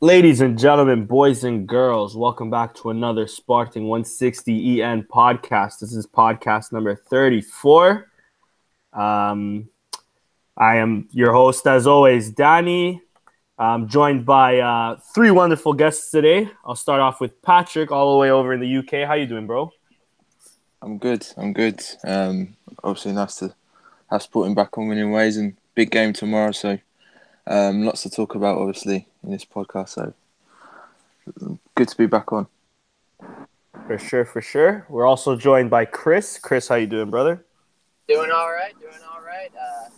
Ladies and gentlemen, boys and girls, welcome back to another Sporting 160 EN podcast. This is podcast number 34. Um, I am your host, as always, Danny. I'm joined by uh, three wonderful guests today. I'll start off with Patrick, all the way over in the UK. How you doing, bro? I'm good. I'm good. Um, obviously, nice to have Sporting back on winning ways and big game tomorrow. So, um, lots to talk about, obviously, in this podcast. So, good to be back on. For sure, for sure. We're also joined by Chris. Chris, how you doing, brother? Doing all right. Doing all right. Uh,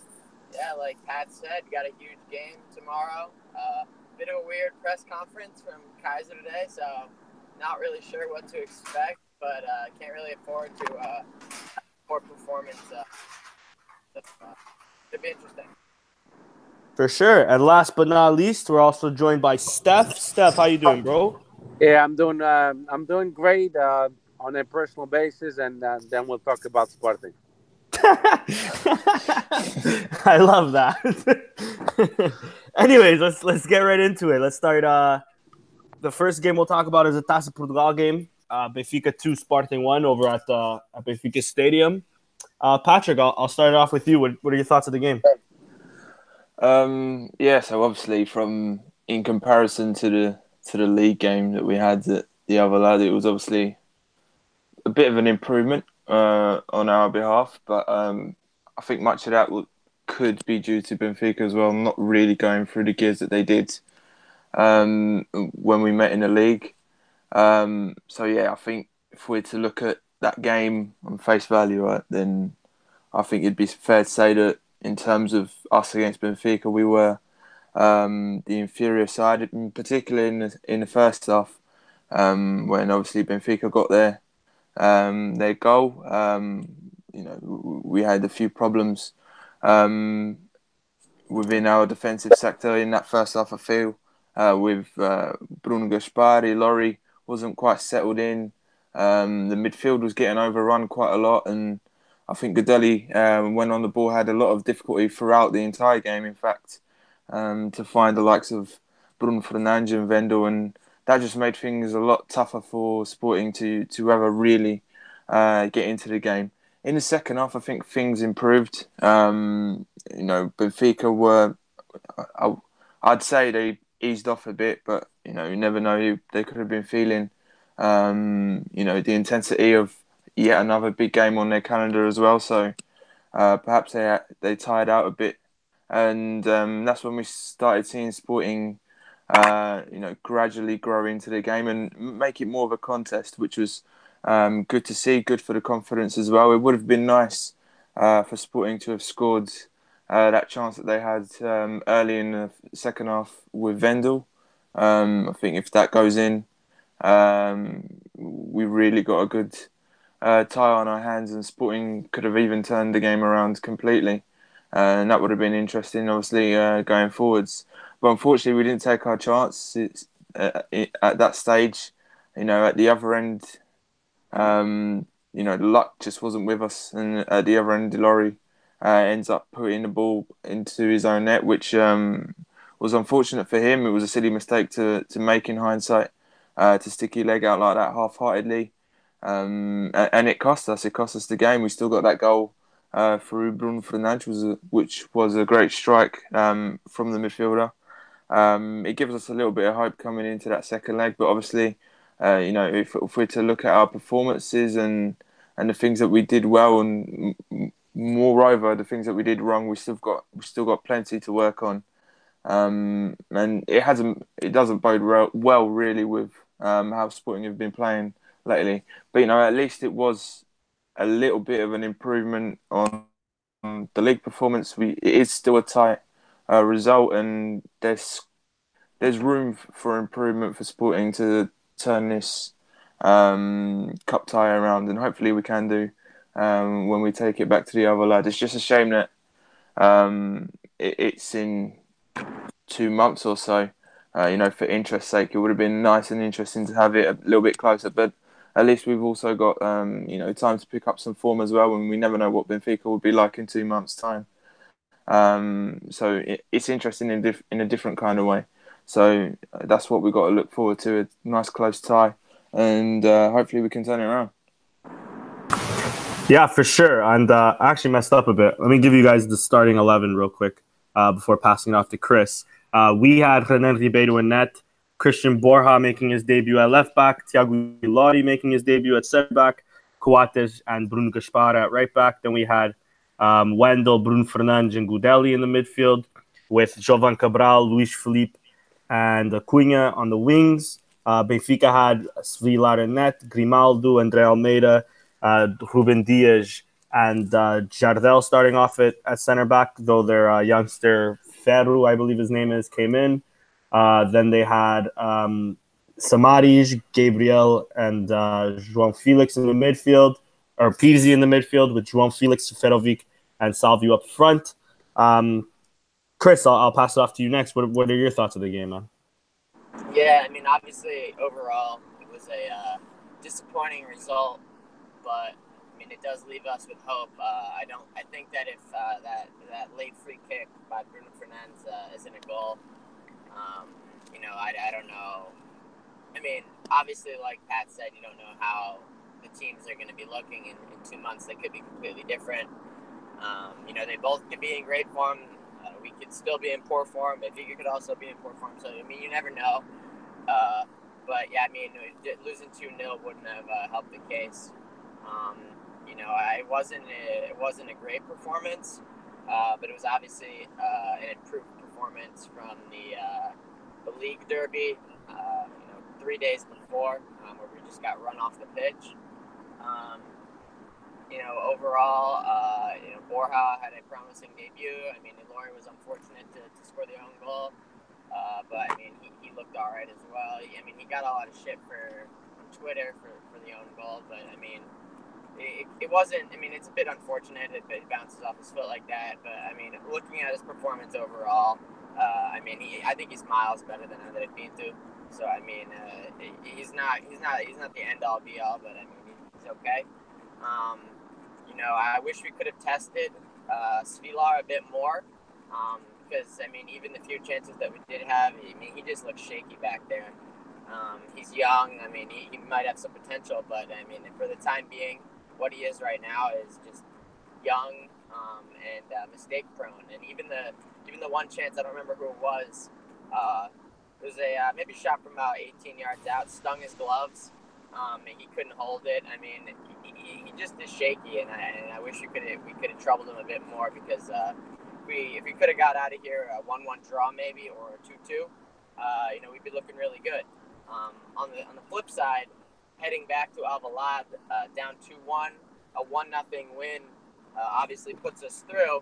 yeah, like Pat said, got a huge game tomorrow. Uh, bit of a weird press conference from Keizer today, so not really sure what to expect, but uh, can't really afford to uh, more performance. Uh, uh, should be interesting. For sure. And last but not least, we're also joined by Steph. Steph, how you doing, bro? Yeah, I'm doing. Uh, I'm doing great uh, on a personal basis, and uh, then we'll talk about Sporting. I love that. Anyways, let's let's get right into it. Let's start. Uh, the first game we'll talk about is a Taça Portugal game. Uh, Benfica two, Sporting one over at the at Benfica Stadium. Uh, Patrick, I'll, I'll start it off with you. What, what are your thoughts of the game? Um, yeah, so obviously, from in comparison to the to the league game that we had at the Alvalade, it was obviously a bit of an improvement uh, on our behalf, but um, I think much of that could be due to Benfica as well, not really going through the gears that they did um, when we met in the league. Um, so yeah, I think if we're to look at that game on face value, right, then I think it'd be fair to say that in terms of us against Benfica, we were um, the inferior side, particularly in the, in the first half, um, when obviously Benfica got their um, their goal. Um, you know, we had a few problems um, within our defensive sector in that first half. I feel uh, with uh, Bruno Gaspar, Ilori wasn't quite settled in. Um, the midfield was getting overrun quite a lot, and I think Gudelj, um, when on the ball, had a lot of difficulty throughout the entire game. In fact, um, to find the likes of Bruno Fernandes and Wendel, and that just made things a lot tougher for Sporting to to ever really uh, get into the game. In the second half, I think things improved. Um, you know, Benfica were, I, I'd say they eased off a bit, but you know, you never know. They could have been feeling, um, you know, the intensity of yet another big game on their calendar as well. So uh, perhaps they they tired out a bit, and um, that's when we started seeing Sporting, uh, you know, gradually grow into the game and make it more of a contest, which was um, good to see. Good for the confidence as well. It would have been nice uh, for Sporting to have scored. Uh, that chance that they had um, early in the second half with Wendel. Um, I think if that goes in, um, we really got a good uh, tie on our hands, and Sporting could have even turned the game around completely, uh, and that would have been interesting, obviously uh, going forwards. But unfortunately, we didn't take our chance uh, at that stage. You know, at the other end, um, you know, the luck just wasn't with us, and at the other end, Ilori uh, ends up putting the ball into his own net, which um, was unfortunate for him. It was a silly mistake to to make in hindsight, uh, to stick your leg out like that half-heartedly. Um, and it cost us. It cost us the game. We still got that goal uh, through Bruno Fernandes, which was a great strike um, from the midfielder. Um, it gives us a little bit of hope coming into that second leg. But obviously, uh, you know, if, if, we're to look at our performances and and the things that we did well, and moreover the things that we did wrong, we still got we still got plenty to work on. Um, and it hasn't it doesn't bode well really with um, how Sporting have been playing lately. But you know, at least it was a little bit of an improvement on the league performance. We it is still a tight uh, result, and there's there's room for improvement for Sporting to turn this um, cup tie around, and hopefully we can do um, when we take it back to the Alvalade. It's just a shame that um, it, it's in two months or so. Uh, you know, for interest's sake, it would have been nice and interesting to have it a little bit closer. But at least we've also got um, you know time to pick up some form as well, and we never know what Benfica will be like in two months' time. Um, so it, it's interesting in in a different kind of way. So uh, that's what we've got to look forward to. A nice close tie, and uh, hopefully we can turn it around. Yeah, for sure. And uh, I actually messed up a bit. Let me give you guys the starting 11 real quick uh, before passing it off to Chris. Uh, we had Renan Ribeiro in net, Cristian Borja making his debut at left back, Tiago Ilori making his debut at center back, Coates and Bruno Gaspar at right back. Then we had um, Wendel, Bruno Fernandes, and Gudelj in the midfield, with Jovane Cabral, Luiz Phellype, and Acuna on the wings. Uh, Benfica had Svilar in net, Grimaldo, Andre Almeida, uh, Ruben Dias, and uh, Jardel starting off at, at center back, though their uh, youngster Ferro, I believe his name is, came in. Uh, then they had um, Gabriel, and uh, João Felix in the midfield, or Pizzi in the midfield with João Felix, Seferovic, and Salvio up front. Um, Chris, I'll, I'll, pass it off to you next. What, what are your thoughts of the game, man? Yeah, I mean, obviously, overall, it was a uh, disappointing result, but I mean, it does leave us with hope. Uh, I don't. I think that if uh, that that late free kick by Bruno Fernandes uh, isn't a goal, um, you know, I, I don't know I mean, obviously, like Pat said, you don't know how the teams are going to be looking in, in two months. They could be completely different. Um, you know, they both could be in great form. Uh, we could still be in poor form. Benfica could also be in poor form. So, I mean, you never know. Uh, but yeah, I mean, losing 2 0 wouldn't have uh, helped the case. Um, you know, I wasn't a, it wasn't a great performance, uh, but it was obviously uh, an improved performance from the uh, the league derby three days before, um, where we just got run off the pitch. Um, you know, overall, uh, you know, Borja had a promising debut. I mean, Ilori was unfortunate to, to score the own goal, uh, but I mean, he, he looked all right as well. I mean, he got a lot of shit for Twitter for, for the own goal, but I mean, it, it wasn't. I mean, it's a bit unfortunate it, it bounces off his foot like that, but I mean, looking at his performance overall, uh, I mean, he, I think he's miles better than Andre Pinto. So I mean, uh, he's not he's not he's not the end all be all, but I mean he's okay. Um, you know, I wish we could have tested uh, Svilar a bit more because um, I mean, even the few chances that we did have, I mean, he just looks shaky back there. Um, he's young. I mean, he, he, might have some potential, but I mean, for the time being, what he is right now is just young um, and uh, mistake prone. And even the even the one chance, I don't remember who it was. Uh, it was a uh, maybe shot from about 18 yards out, stung his gloves, um, and he couldn't hold it. I mean, he, he, he just is shaky, and I, and I wish we could we could have troubled him a bit more because uh, we if we could have got out of here a one-one draw maybe or a two-two, uh, you know, we'd be looking really good. Um, on the on the flip side, heading back to Alvalade, uh, down two-one, a one nothing win, uh, obviously puts us through.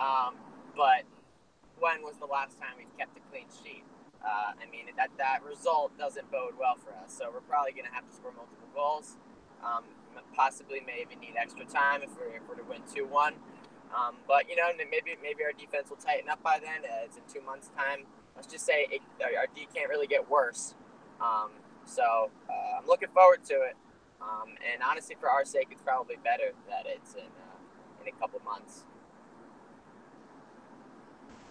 Um, but when was the last time we've kept a clean sheet? Uh, I mean, that, that result doesn't bode well for us. So we're probably going to have to score multiple goals. Um, possibly may even need extra time if we're, if we're to win 2 1. Um, but, you know, maybe maybe our defense will tighten up by then. Uh, it's in two months' time. Let's just say it, our D can't really get worse. Um, so uh, I'm looking forward to it. Um, and honestly, for our sake, it's probably better that it's in, uh, in a couple months.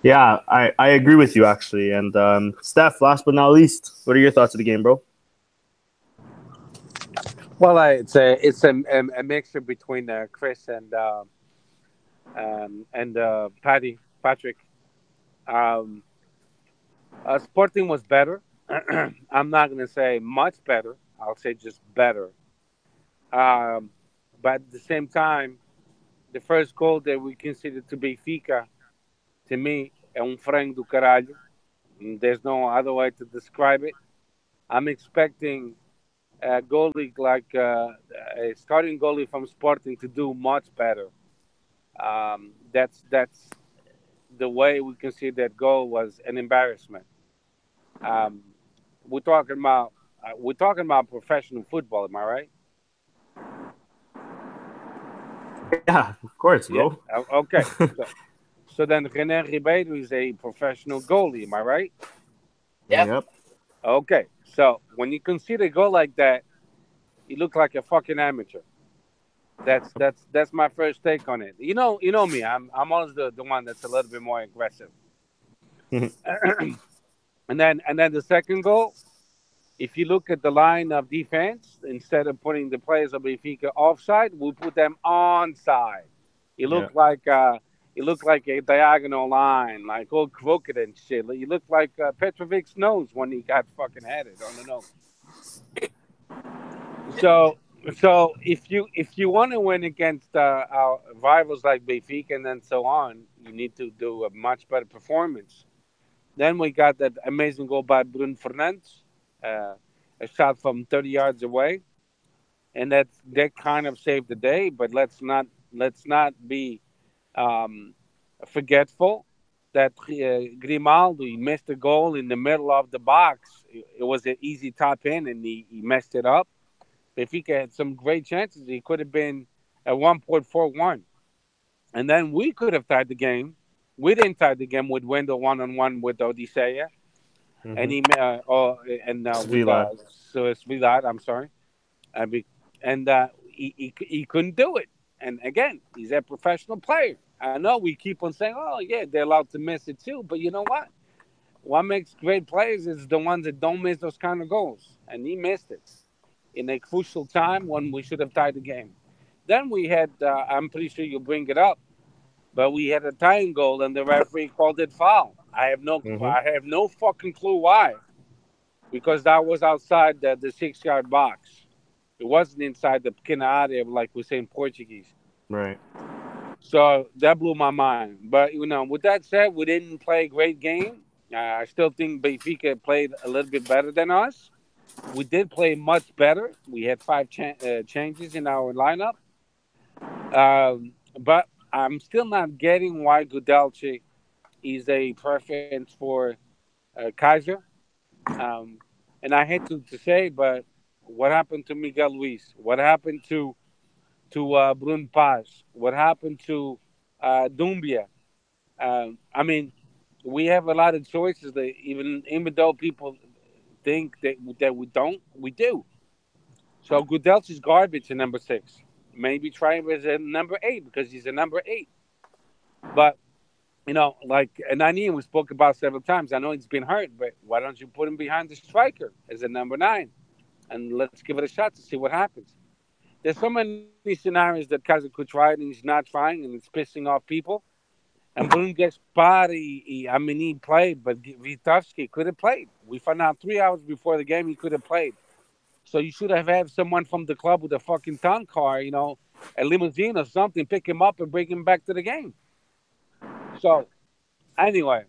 Yeah, I, I agree with you actually. And um, Steph, last but not least, what are your thoughts of the game, bro? Well, uh, it's a it's a, a mixture between uh, Chris and uh, um, and uh, Patty Patrick. Um, uh, Sporting was better. I'm not going to say much better. I'll say just better. Um, but at the same time, the first goal that we considered to be Fika to me, é um frango do caralho. There's no other way to describe it. I'm expecting a goalie like uh, a starting goalie from Sporting to do much better. Um, that's that's the way we can see that goal was an embarrassment. Um, we're talking about uh, we're talking about professional football. Am I right? Yeah, of course, bro. Yeah. Okay. So, so then Renan Ribeiro is a professional goalie, am I right? Yep. yep. Okay. So when you consider a goal like that, you look like a fucking amateur. That's that's that's my first take on it. You know, you know me. I'm I'm always the, the one that's a little bit more aggressive. And then and then the second goal, if you look at the line of defense, instead of putting the players of Benfica offside, we put them onside. It looked like uh, it looked like a diagonal line, like all crooked and shit. You look like uh, Petrovic's nose when he got fucking headed on the nose. So, so if you if you want to win against uh, our rivals like Benfica and then so on, you need to do a much better performance. Then we got that amazing goal by Bruno Fernandes, uh, a shot from 30 yards away, and that that kind of saved the day. But let's not let's not be um, forgetful that uh, Grimaldo missed a goal in the middle of the box. It, it was an easy top in, and he, he messed it up. Benfica had some great chances. He could have been at 1.41. And then we could have tied the game. We didn't tie the game with Wendel one on one with Odysseas. Mm-hmm. And he, uh, oh, and uh, with, uh, so it's Vilat, I'm sorry. I mean, and uh, he, he, he couldn't do it. And again, he's a professional player. I know we keep on saying, oh, yeah, they're allowed to miss it too. But you know what? What makes great players is the ones that don't miss those kind of goals. And he missed it in a crucial time when we should have tied the game. Then we had, uh, I'm pretty sure you'll bring it up, but we had a tying goal and the referee called it foul. I have no, mm-hmm. I have no fucking clue why, because that was outside the, the six yard box. It wasn't inside the pequena area, like we say in Portuguese. Right. So that blew my mind. But you know, with that said, we didn't play a great game. Uh, I still think Benfica played a little bit better than us we did play much better. We had five cha- uh, changes in our lineup, um, but I'm still not getting why Gudelj is a preference for uh, Keizer. Um, and I hate to, to, say, but what happened to Miguel Luis? What happened to to uh, Bruno Paz? What happened to uh, Doumbia? Um, I mean, we have a lot of choices that even even though people think that that we don't, we do. So Gudelj is garbage at number six. Maybe try him as a number eight because he's a number eight. But you know, like Nani we spoke about several times. I know he's been hurt, but why don't you put him behind the striker as a number nine, and let's give it a shot to see what happens. There's so many scenarios that Keizer could try and he's not trying, and it's pissing off people. And Bruno Gaspar, I mean, he played, but Ristovski could have played. We found out three hours before the game he could have played. So you should have had someone from the club with a fucking town car, you know, a limousine or something, pick him up and bring him back to the game. So, anyway,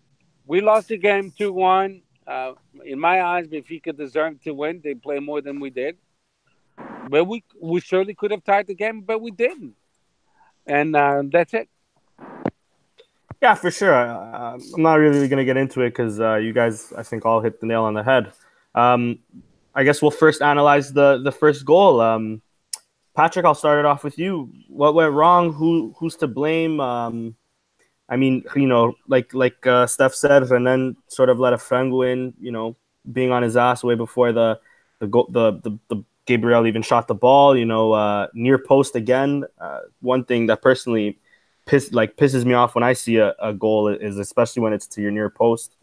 we lost the game 2 1. Uh, in my eyes, Benfica deserved to win. They played more than we did. But we, we surely could have tied the game, but we didn't. And uh, that's it. Yeah, for sure. Uh, I'm not really going to get into it because uh, you guys, I think, all hit the nail on the head. Um, I guess we'll first analyze the the first goal. Um, Patrick, I'll start it off with you. What went wrong? Who who's to blame? Um, I mean, you know, like like uh, Steph said, and then sort of let a frango in. You know, being on his ass way before the the go- the, the the Gabriel even shot the ball. You know, uh, near post again. Uh, one thing that personally piss like pisses me off when I see a, a goal is especially when it's to your near post.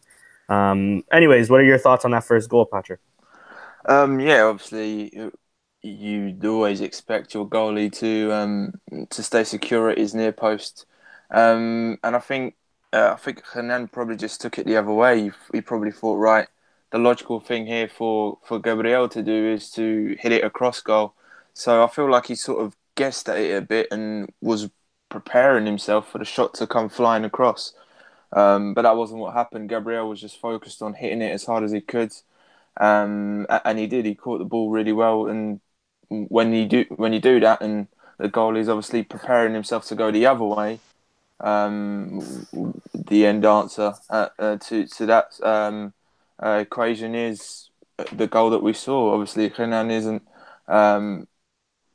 Um, anyways, what are your thoughts on that first goal, Patrick? Um, yeah, obviously you'd always expect your goalie to um, to stay secure at his near post, um, and I think uh, I think Renan probably just took it the other way. He, he, probably thought, right, the logical thing here for for Gabriel to do is to hit it across goal. So I feel like he sort of guessed at it a bit and was preparing himself for the shot to come flying across. Um, but that wasn't what happened. Gabriel was just focused on hitting it as hard as he could, um, and he did. He caught the ball really well. And when you do when you do that, and the goalie is obviously preparing himself to go the other way, um, the end answer uh, uh, to to that um, uh, equation is the goal that we saw. Obviously, Renan isn't um,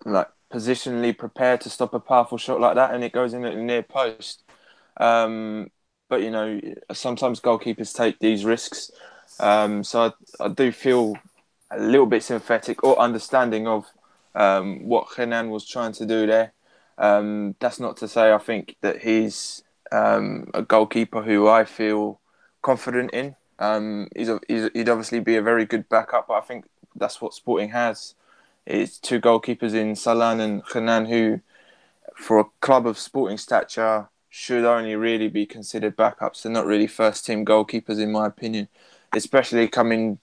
like positionally prepared to stop a powerful shot like that, and it goes in at the near post. Um, but you know, sometimes goalkeepers take these risks. Um, so I, I, do feel a little bit sympathetic or understanding of um, what Renan was trying to do there. Um, that's not to say I think that he's um, a goalkeeper who I feel confident in. Um, he's, he's he'd obviously be a very good backup. But I think that's what Sporting has. It's two goalkeepers in Salin and Renan who, for a club of Sporting stature, should only really be considered backups. They're not really first team goalkeepers, in my opinion, especially coming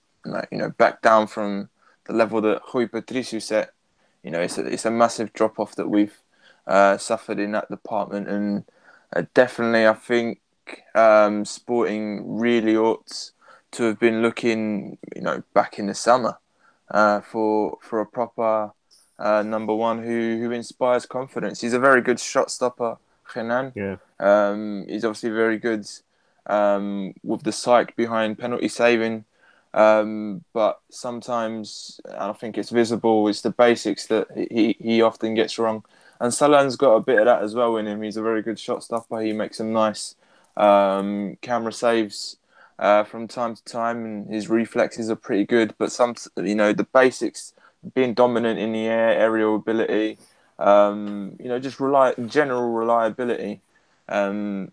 you know back down from the level that Rui Patricio set. You know, it's a, it's a massive drop off that we've uh, suffered in that department, and uh, definitely I think um, Sporting really ought to have been looking, you know, back in the summer uh, for for a proper uh, number one who who inspires confidence. He's a very good shot stopper Renan. Yeah. Um, he's obviously very good um, with the psych behind penalty saving. Um, but sometimes, I think it's visible, it's the basics that he, he often gets wrong. And Salin's got a bit of that as well in him. He's a very good shot stopper. He makes some nice um, camera saves uh, from time to time, and his reflexes are pretty good. But some, you know, the basics, being dominant in the air, aerial ability, um, you know, just rely general reliability. Um,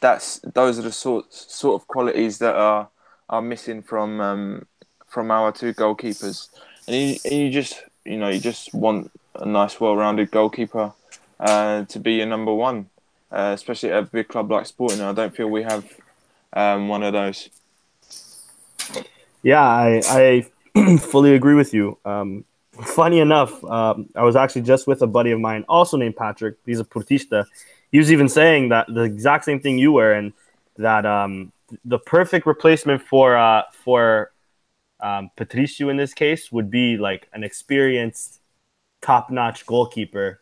that's those are the sorts sort of qualities that are are missing from um, from our two goalkeepers, and you, you just you know you just want a nice, well-rounded goalkeeper uh, to be your number one, uh, especially at a big club like Sporting. I don't feel we have um, one of those. Yeah, I I fully agree with you. Um, funny enough, um, I was actually just with a buddy of mine, also named Patrick. He's a Portista. He was even saying that the exact same thing you were, and that um, the perfect replacement for uh, for um, Patricio in this case would be like an experienced, top-notch goalkeeper.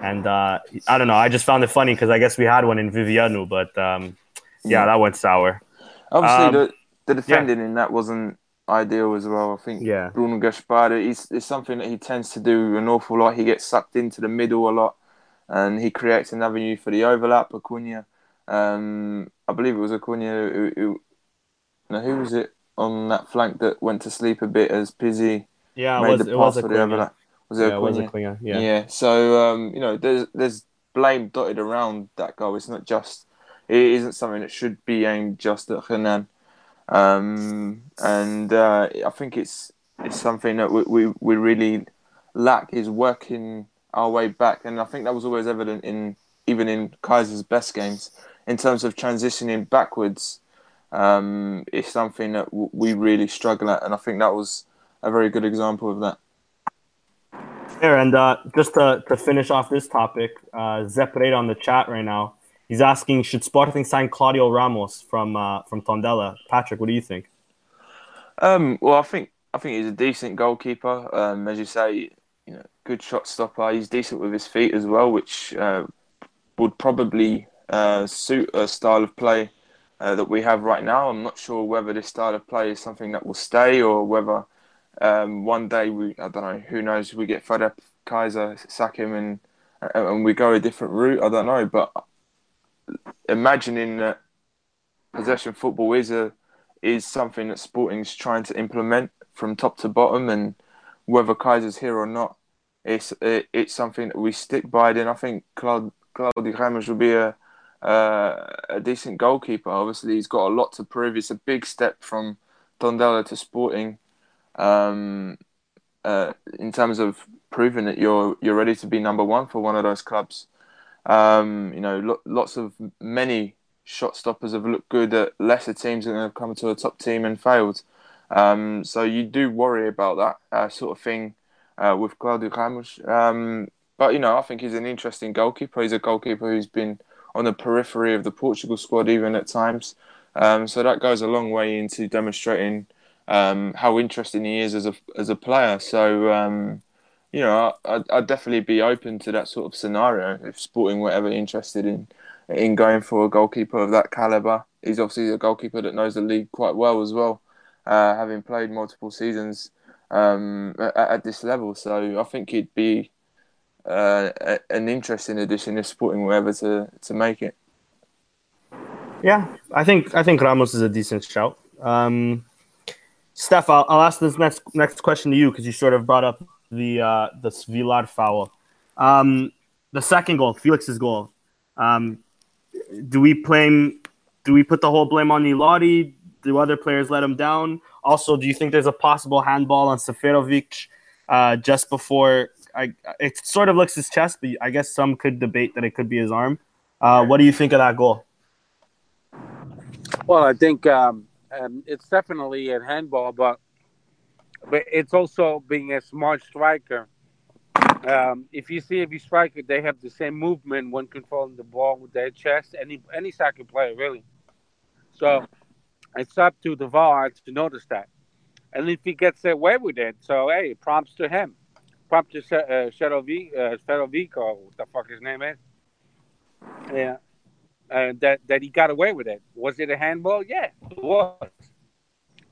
And uh, I don't know. I just found it funny because I guess we had one in Viviano, but um, yeah, that went sour. Obviously, Um, the the defending in that wasn't ideal as well. I think Yeah. Bruno Gaspar is something that he tends to do an awful lot. He gets sucked into the middle a lot, and he creates an avenue for the overlap. Acuna, um, I believe it was Acuna who, who now who was it on that flank that went to sleep a bit as Pizzi Yeah, made was the pass for the overlap. Was it Yeah, it was Acuna? Yeah. Yeah. So um, you know, there's there's blame dotted around that goal. It's not just it isn't something that should be aimed just at Renan. Um, and uh, I think it's it's something that we, we, we really lack is working our way back. And I think that was always evident in even in Keizer's best games in terms of transitioning backwards. Um, it's something that w- we really struggle at, and I think that was a very good example of that. There, and uh, just to, to finish off this topic, uh, Zepred on the chat right now. He's asking, should Sporting sign Claudio Ramos from uh, from Tondela? Patrick, what do you think? Um, well, I think I think he's a decent goalkeeper. Um, as you say, good shot stopper. He's decent with his feet as well, which uh, would probably uh, suit a style of play uh, that we have right now. I'm not sure whether this style of play is something that will stay or whether um, one day we I don't know who knows we get fed up Keizer sack him and and we go a different route. I don't know, but imagining that possession football is a is something that Sporting's trying to implement from top to bottom, and whether Keizer's here or not, it's it, it's something that we stick by. Then I think Claude Claudio Ramos will be a uh, a decent goalkeeper. Obviously, he's got a lot to prove. It's a big step from Tondela to Sporting, um, uh, in terms of proving that you're you're ready to be number one for one of those clubs. Um, you know, lo- lots of many shot stoppers have looked good at lesser teams and have come to a top team and failed. Um, so you do worry about that uh, sort of thing uh, with Claudio Ramos. Um, but you know, I think he's an interesting goalkeeper. He's a goalkeeper who's been on the periphery of the Portugal squad even at times. Um, so that goes a long way into demonstrating um, how interesting he is as a as a player. So um, you know, I'd, I'd definitely be open to that sort of scenario if Sporting were ever interested in in going for a goalkeeper of that caliber. He's obviously a goalkeeper that knows the league quite well as well, uh, having played multiple seasons um, at, at, this level. So I think he'd be uh, an interesting addition if Sporting were ever to, to make it. Yeah, I think I think Ramos is a decent shout. Um, Steph, I'll, I'll ask this next next question to you because you sort of brought up the uh, the Svilar foul. Um, the second goal, Felix's goal. Um, do we blame? Do we put the whole blame on Ilori? do other players let him down? Also, do you think there's a possible handball on Seferovic uh, just before? I, it sort of looks his chest, but I guess some could debate that it could be his arm. Uh, what do you think of that goal? Well, I think um, um, it's definitely a handball, but but it's also being a smart striker. Um, if you see every striker, they have the same movement when controlling the ball with their chest. Any any soccer player, really. So it's up to the VAR to notice that. And if he gets away with it, so hey, prompts to him. Prompts to uh, Shadovic, uh, what the fuck his name is. Yeah. Uh, that that he got away with it. Was it a handball? Yeah, it was.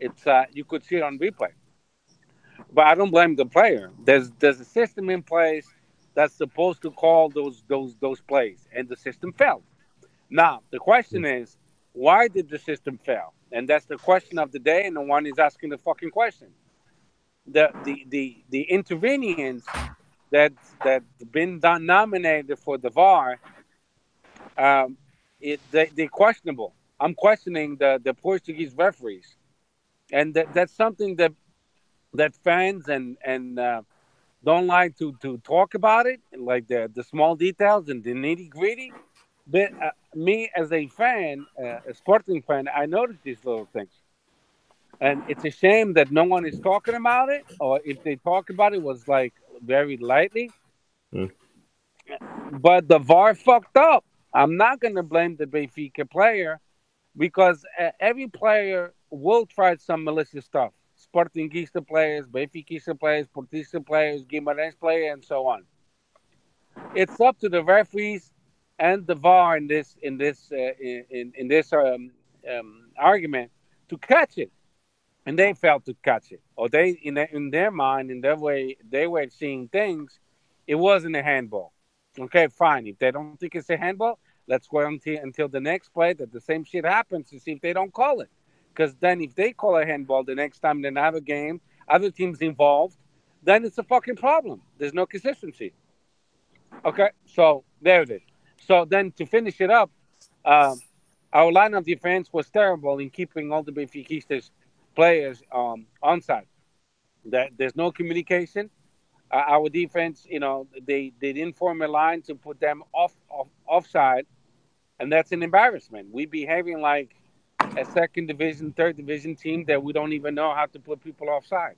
It's uh, you could see it on replay. But I don't blame the player. There's there's a system in place that's supposed to call those those those plays, and the system failed. Now the question is, why did the system fail? And that's the question of the day, and the one is asking the fucking question. The the the the intervenience that that been nominated for the VAR um, it they, they're questionable. I'm questioning the the Portuguese referees, and that, that's something that that fans and and uh, don't like to to talk about it, like the the small details and the nitty gritty. But uh, me as a fan, uh, a sporting fan, I notice these little things, and it's a shame that no one is talking about it, or if they talk about it, was like very lightly. Mm. But the VAR fucked up I'm not going to blame the Benfica player because uh, every player will try some malicious stuff. Sporting Sportingista players, Benfica players, Portista players, Guimarães players, and so on. It's up to the referees and the VAR in this in this uh, in in this um, um, argument to catch it, and they failed to catch it, or they in their, in their mind in their way they were seeing things. It wasn't a handball. Okay, fine. If they don't think it's a handball, let's wait until, until the next play that the same shit happens to see if they don't call it. Because then if they call a handball the next time they have a game, other teams involved, then it's a fucking problem. There's no consistency. Okay, so there it is. So then to finish it up, um, our line of defense was terrible in keeping all the Benfica players um, on side. That there's no communication uh, our defense, you know, they, they didn't form a line to put them off, off offside, and that's an embarrassment. We're behaving like a second division, third division team that we don't even know how to put people offside.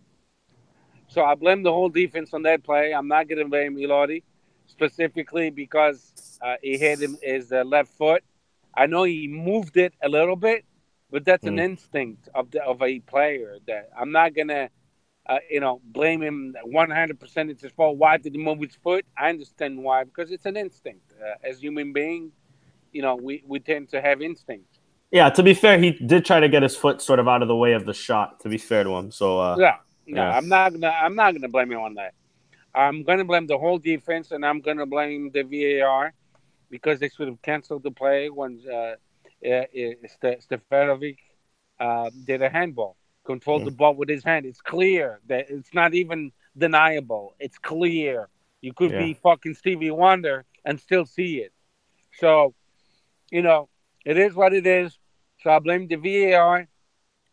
So I blame the whole defense on that play. I'm not going to blame Ilori specifically because uh, he hit him his uh, left foot. I know he moved it a little bit, but that's mm. an instinct of the, of a player that I'm not gonna uh, you know, blame him 100% it's his fault. Why did he move his foot? I understand why, because it's an instinct. Uh, as human being, you know, we, we tend to have instinct. Yeah, to be fair, he did try to get his foot sort of out of the way of the shot. To be fair to him, so uh, yeah, yeah, I'm not gonna, I'm not gonna blame him on that. I'm gonna blame the whole defense, and I'm gonna blame the VAR because they should have canceled the play when uh, uh, Stefanovic uh, did a handball controlled the ball with his hand. It's clear that it's not even deniable. It's clear. You could yeah. be fucking Stevie Wonder and still see it. So, you know, it is what it is. So I blame the VAR,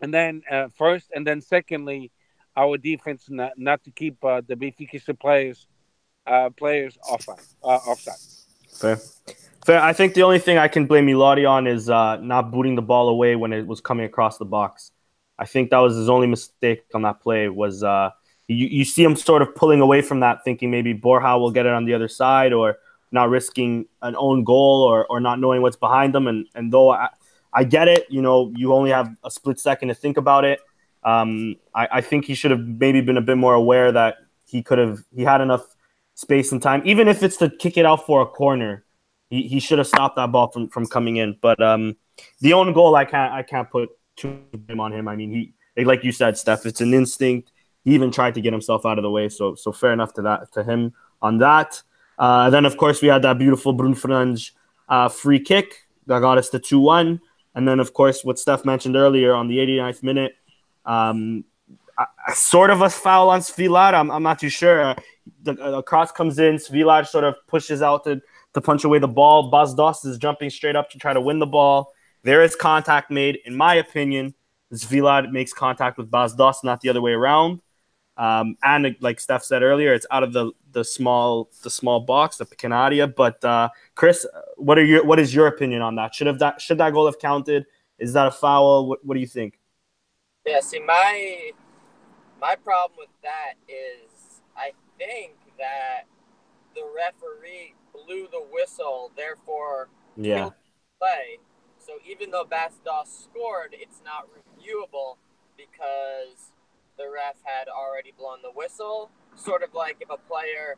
and then uh, first, and then secondly, our defense not, not to keep uh, the Benfica players uh, players offside. Uh, offside. Fair. Fair. I think the only thing I can blame Ilori on is uh, not booting the ball away when it was coming across the box. I think that was his only mistake on that play. Was uh, you, you see him sort of pulling away from that, thinking maybe Borja will get it on the other side, or not risking an own goal, or or not knowing what's behind them. And and though I, I get it, you know, you only have a split second to think about it. Um, I, I think he should have maybe been a bit more aware that he could have he had enough space and time, even if it's to kick it out for a corner. He, he should have stopped that ball from, from coming in. But um, the own goal, I can't I can't put too on him. I mean, he like you said, Steph, it's an instinct. He even tried to get himself out of the way. So so fair enough to that to him on that. Uh, then of course we had that beautiful Bruno Fernandes uh, free kick that got us to two one. And then of course what Steph mentioned earlier on the 89th minute, um, sort of a foul on Svilar. I'm, I'm not too sure. Uh, the, the, cross comes in. Svilar sort of pushes out to, to punch away the ball. Bas Dost is jumping straight up to try to win the ball. There is contact made, in my opinion. Svilar makes contact with Bas Dost, not the other way around. Um, and like Steph said earlier, it's out of the the small the small box, the Canadia. But uh, Chris, what are your what is your opinion on that? Should have that should that goal have counted? Is that a foul? What, what do you think? Yeah, see, my my problem with that is I think that the referee blew the whistle, therefore Yeah. play. So even though Bas Dost scored, it's not reviewable because the ref had already blown the whistle. Sort of like if a player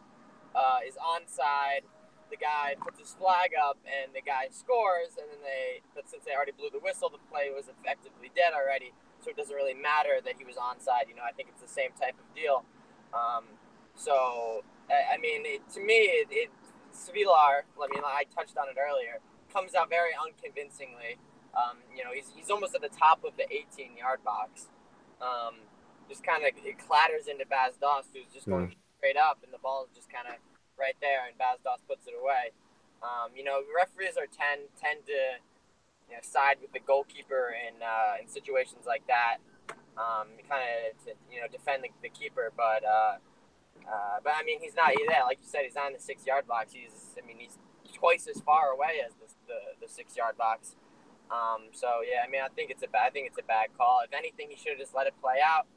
uh, is onside, the guy puts his flag up and the guy scores, and then they, but since they already blew the whistle, the play was effectively dead already. So it doesn't really matter that he was onside. You know, I think it's the same type of deal. Um, so I, I mean, it, to me, it, it Svilar, I mean, I touched on it earlier, comes out very unconvincingly. Um, you know, he's, he's almost at the top of the 18 yard box. Um, just kind of it clatters into Dost, who's just going straight up, and the ball is just kind of right there, and Dost puts it away. Um, you know, referees are tend tend to you know side with the goalkeeper in uh, in situations like that. Um, kind of you know defend the, the keeper, but uh, uh, but I mean he's not yeah like you said he's in the six yard box. He's I mean he's twice as far away as the the, the six yard box. Um, so yeah, I mean I think it's a bad I think it's a bad call. If anything, he should have just let it play out.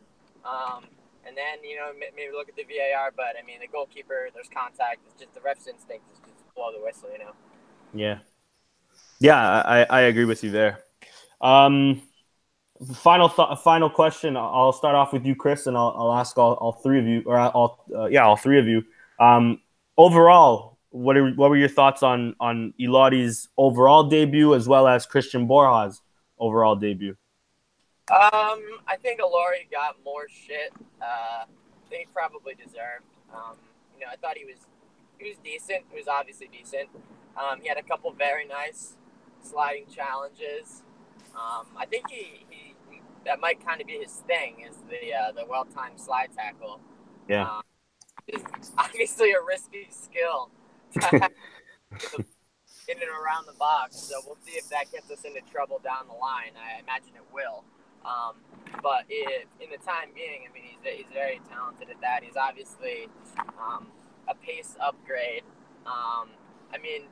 Um, and then you know maybe look at the VAR, but I mean the goalkeeper, there's contact. It's just the ref's instinct is just blow the whistle, you know. Yeah, yeah, I, I agree with you there. Um, final th- final question. I'll start off with you, Chris, and I'll, I'll ask all, all three of you, or all uh, yeah, all three of you. Um, overall, what are what were your thoughts on on Ilori's overall debut as well as Cristian Borja's overall debut? Um, I think Ilori got more shit uh, than he probably deserved. Um, you know, I thought he was he was decent. He was obviously decent. Um, he had a couple very nice sliding challenges. Um, I think he, he, he that might kind of be his thing is the uh, the well timed slide tackle. Yeah, Um, it's obviously a risky skill in and around the box. So we'll see if that gets us into trouble down the line. I imagine it will. Um, but it, in the time being, I mean, he's, he's very talented at that. He's obviously um, a pace upgrade. Um, I mean,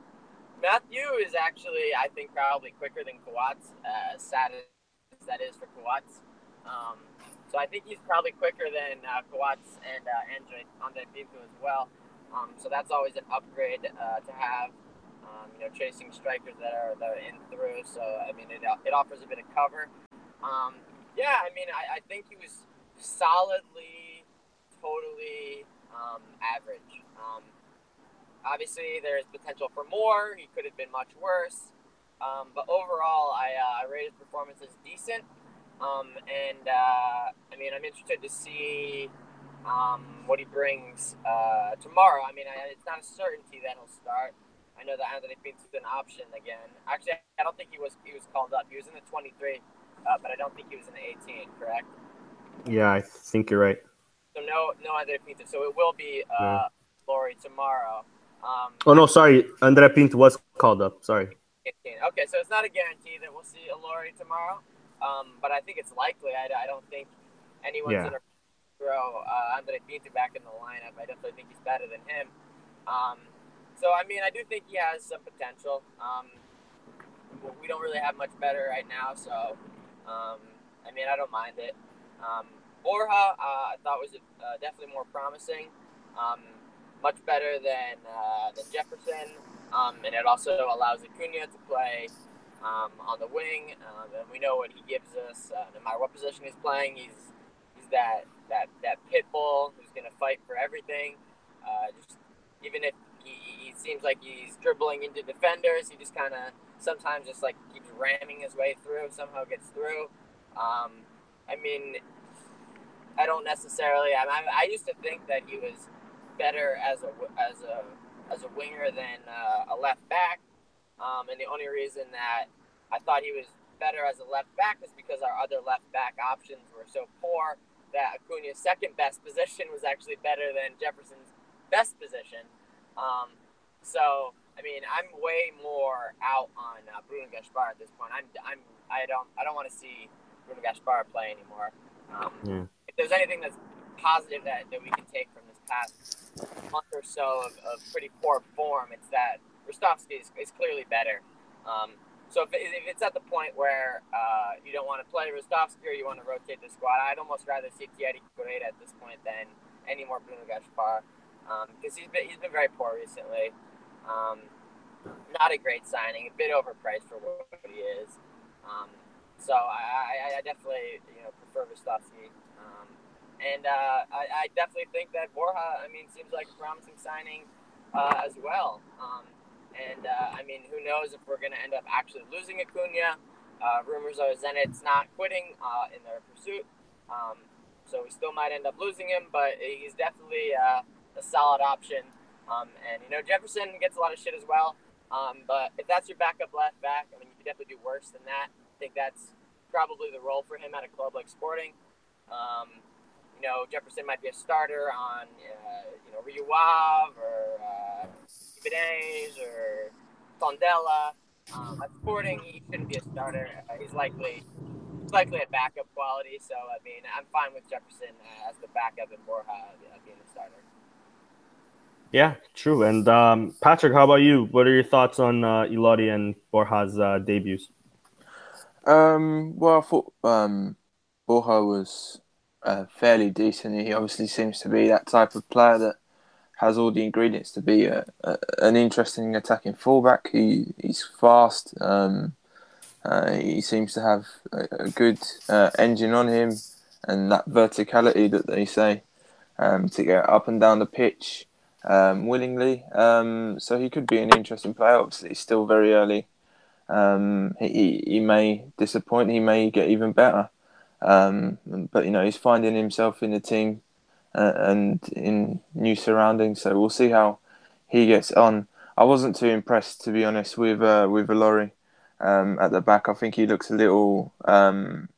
Matthew is actually, I think, probably quicker than Coates, uh, sad as that is for Coates. Um, so I think he's probably quicker than uh, Coates and uh, Andre, Andre as well. Um, so that's always an upgrade uh, to have. Um, you know, chasing strikers that are that are in through. So I mean, it, it offers a bit of cover. Um, yeah, I mean, I, I think he was solidly, totally um, average. Um, obviously, there's potential for more. He could have been much worse. Um, but overall, I, uh, I rate his performance as decent. Um, and uh, I mean, I'm interested to see um, what he brings uh, tomorrow. I mean, I, it's not a certainty that he'll start. I know that Anthony Pinto's an option again. Actually, I don't think he was he was called up. He was in the 23 uh, but I don't think he was in the 18, correct? Yeah, I think you're right. So no, no Andre Pinto. So it will be uh, Yeah. Lori tomorrow. Um, Oh no, sorry, Andre Pinto was called up. Sorry. Okay, so it's not a guarantee that we'll see Ilori tomorrow, um, but I think it's likely. I, I don't think anyone's Yeah. going to throw uh, Andre Pinto back in the lineup. I definitely think he's better than him. Um, so I mean, I do think he has some potential. Um, we don't really have much better right now, so um, I mean, I don't mind it. Um, Borja, uh, I thought was uh, definitely more promising, um, much better than uh, than Jefferson, um, and it also allows Acuna to play um, on the wing, um, and we know what he gives us. Uh, no matter what position he's playing, he's he's that that that pit bull who's going to fight for everything. Uh, just even if he, he seems like he's dribbling into defenders, he just kind of sometimes just like keeps ramming his way through, somehow gets through. Um, I mean, I don't necessarily. I, I, I used to think that he was better as a as a as a winger than uh, a left back, um, and the only reason that I thought he was better as a left back was because our other left back options were so poor that Acuna's second best position was actually better than Jefferson's best position. Um, so I mean, I'm way more out on uh, Bruno Gaspar at this point. I'm, I'm, I don't, I don't want to see Bruno Gaspar play anymore. Um, Yeah. If there's anything that's positive that, that we can take from this past month or so of, of pretty poor form, it's that Ristovski is, is clearly better. Um, so if, if it's at the point where uh, you don't want to play Ristovski or you want to rotate the squad, I'd almost rather see Thierry Correia at this point than any more Bruno Gaspar because he's been he's been very poor recently. Um, not a great signing, a bit overpriced for what he is. Um, so I, I, I definitely you know prefer Ristovski. And uh, I, I definitely think that Borja, I mean, seems like a promising signing uh, as well. Um, and uh, I mean, who knows if we're going to end up actually losing Acuna? Uh, rumors are Zenit's not quitting uh, in their pursuit, um, so we still might end up losing him. But he's definitely uh, a solid option. Um, and you know, Jefferson gets a lot of shit as well. Um, but if that's your backup left back, I mean, you could definitely do worse than that. I think that's probably the role for him at a club like Sporting. Um, you know, Jefferson might be a starter on, uh, you know, Rio Ave or uh, Ibanez or Tondela. Um, at Sporting, he shouldn't be a starter. Uh, he's likely he's likely a backup quality. So, I mean, I'm fine with Jefferson uh, as the backup and Borja uh, being the starter. Yeah, true. And um, Patrick, how about you? What are your thoughts on uh, Ilori and Borja's uh, debuts? Um, well, I thought um, Borja was uh, fairly decent. He obviously seems to be that type of player that has all the ingredients to be a, a, an interesting attacking fullback. He he's fast. Um, uh, he seems to have a, a good uh, engine on him, and that verticality that they say um, to get up and down the pitch um, willingly. Um, so he could be an interesting player. Obviously, still very early. Um, he, he may disappoint. He may get even better. Um, but you know he's finding himself in the team uh, and in new surroundings. So we'll see how he gets on. I wasn't too impressed, to be honest, with uh, with Ilori um, at the back. I think he looks a little um,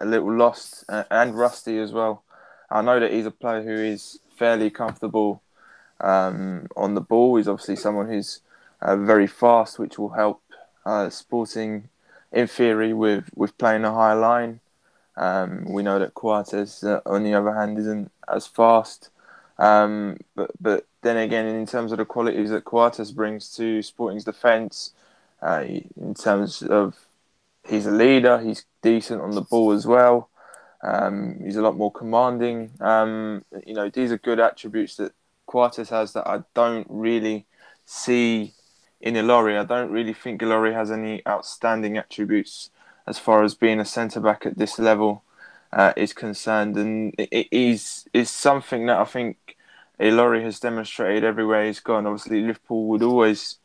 a little lost uh, and rusty as well. I know that he's a player who is fairly comfortable um, on the ball. He's obviously someone who's uh, very fast, which will help uh, Sporting in theory with, with playing a high line. Um, we know that Coates, uh, on the other hand, isn't as fast. Um, but but then again, in terms of the qualities that Coates brings to Sporting's defence, uh, in terms of he's a leader, he's decent on the ball as well. Um, he's a lot more commanding. Um, you know, these are good attributes that Coates has that I don't really see in Ilori. I don't really think Ilori has any outstanding attributes as far as being a centre back at this level uh, is concerned, and it is is something that I think Ilori has demonstrated everywhere he's gone. Obviously, Liverpool would always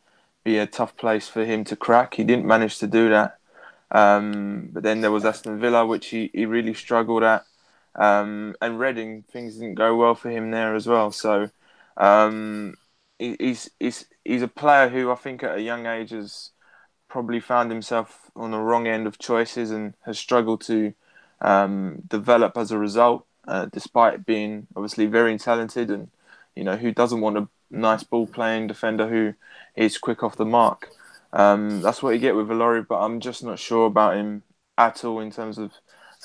be a tough place for him to crack. He didn't manage to do that. Um, but then there was Aston Villa, which he, he really struggled at. Um, and Reading, things didn't go well for him there as well. So um, he, he's, he's, he's a player who I think at a young age has probably found himself on the wrong end of choices and has struggled to um, develop as a result, uh, despite being obviously very talented and, you know, who doesn't want a nice ball playing defender who is quick off the mark. Um, that's what you get with Ilori, but I'm just not sure about him at all in terms of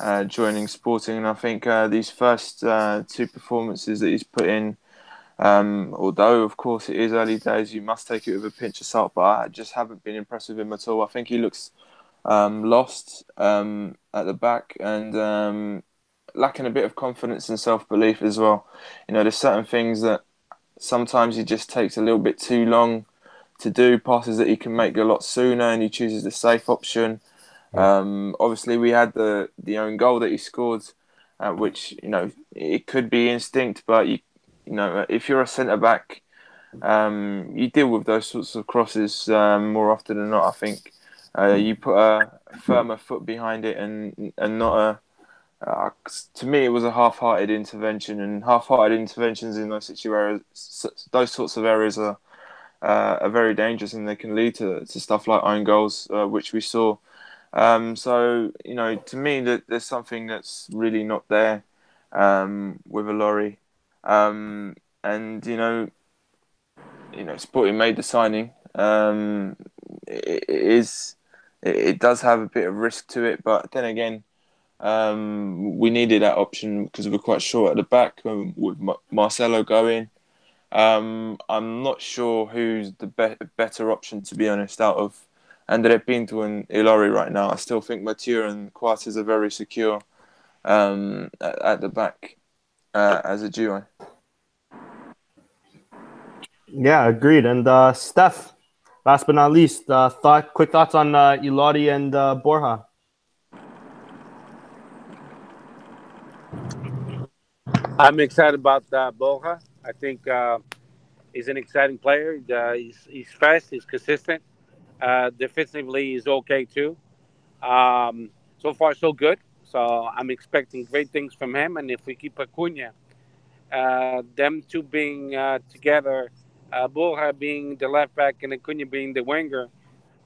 uh, joining Sporting. And I think uh, these first uh, two performances that he's put in, um, although of course it is early days, you must take it with a pinch of salt. But I just haven't been impressed with him at all. I think he looks um, lost um, at the back and um, lacking a bit of confidence and self belief as well. You know, there's certain things that sometimes he just takes a little bit too long to do passes that he can make a lot sooner, and he chooses the safe option. Um, obviously, we had the the own goal that he scored, uh, which you know it could be instinct, but you you know if you're a centre back, um, you deal with those sorts of crosses um, more often than not. I think uh, you put a firmer foot behind it, and and not a. Uh, to me, it was a half-hearted intervention, and half-hearted interventions in those situations, those sorts of areas are uh, are very dangerous and they can lead to, to stuff like own goals, uh, which we saw. Um, so, you know, to me, that there's something that's really not there um, with Ilori. Um, and, you know, you know, Sporting made the signing. It, it is, it, it does have a bit of risk to it, but then again, Um, we needed that option because we're quite short at the back um, with Marcelo going. Um, I'm not sure who's the be- better option, to be honest, out of Andre Pinto and Ilori right now. I still think Mathieu and Coates are very secure um, at, at, the back uh, as a duo. Yeah, agreed. And uh, Steph, last but not least, uh, thought quick thoughts on uh, Ilori and uh, Borja. I'm excited about uh, Borja. I think uh, he's an exciting player. Uh, he's, he's fast. He's consistent. Uh, defensively, he's okay too. Um, so far, so good. So I'm expecting great things from him. And if we keep Acuna, uh, them two being uh, together, uh, Borja being the left back and Acuna being the winger,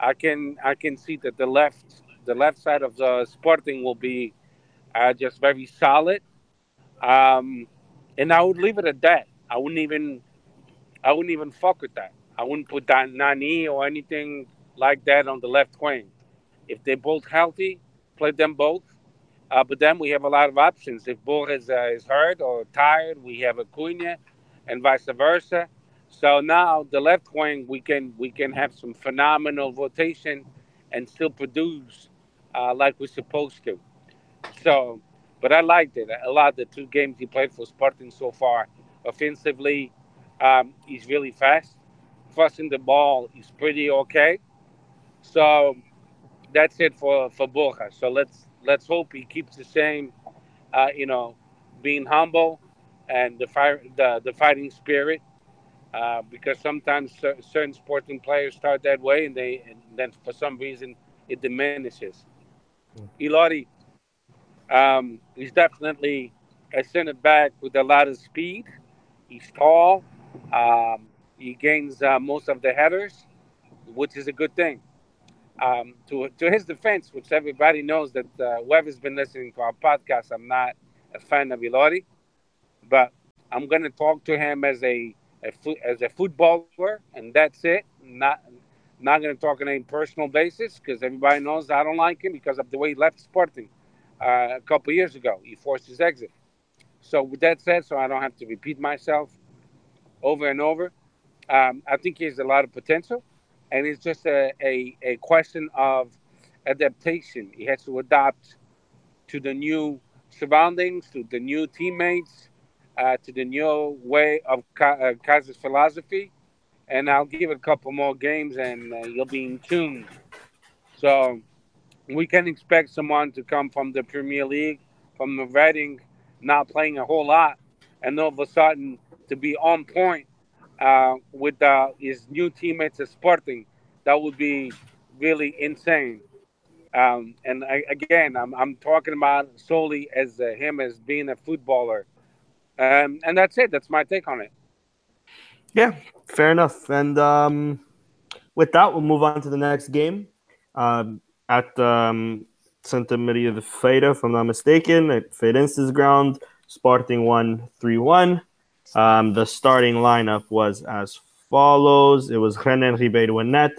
I can I can see that the left the left side of the Sporting will be uh, just very solid. Um, and I would leave it at that. I wouldn't even I wouldn't even fuck with that. I wouldn't put that Nani or anything like that on the left wing. If they're both healthy, play them both. Uh, but then we have a lot of options. If Borja is, uh, is hurt or tired, we have Acuna, and vice versa. So now the left wing, we can we can have some phenomenal rotation and still produce uh, like we're supposed to. So, but I liked it a lot. The two games he played for Sporting so far, offensively, um, he's really fast. Crossing the ball, he's pretty okay. So that's it for for Borja. So let's let's hope he keeps the same, uh, you know, being humble and the fire the the fighting spirit. Uh, because sometimes certain sporting players start that way, and they and then for some reason it diminishes. Mm. Ilori, um, he's definitely a center back with a lot of speed. He's tall. Um, he gains uh, most of the headers, which is a good thing. Um, to to his defense, which everybody knows that uh, whoever's been listening to our podcast, I'm not a fan of Ilori, but I'm going to talk to him as a, a as a footballer, and that's it. Not not going to talk on a personal basis because everybody knows I don't like him because of the way he left Sporting uh, a couple years ago. He forced his exit. So with that said, so I don't have to repeat myself over and over. Um, I think he has a lot of potential and it's just a, a, a question of adaptation. He has to adapt to the new surroundings, to the new teammates, uh, to the new way of Ka- uh, philosophy. And I'll give it a couple more games and uh, you'll be in tune. So we can expect someone to come from the Premier League, from the Reading, not playing a whole lot, and all of a sudden to be on point uh, with uh, his new teammates at Sporting. That would be really insane. Um, and I, again, I'm, I'm talking about solely as uh, him as being a footballer. Um, and that's it. That's my take on it. Yeah, fair enough. And um, with that, we'll move on to the next game um, at um, Santa Maria de Feira, if I'm not mistaken, at Feirense's ground. Sporting 1 3 1. Um, the starting lineup was as follows. It was Renan Ribeiro and net,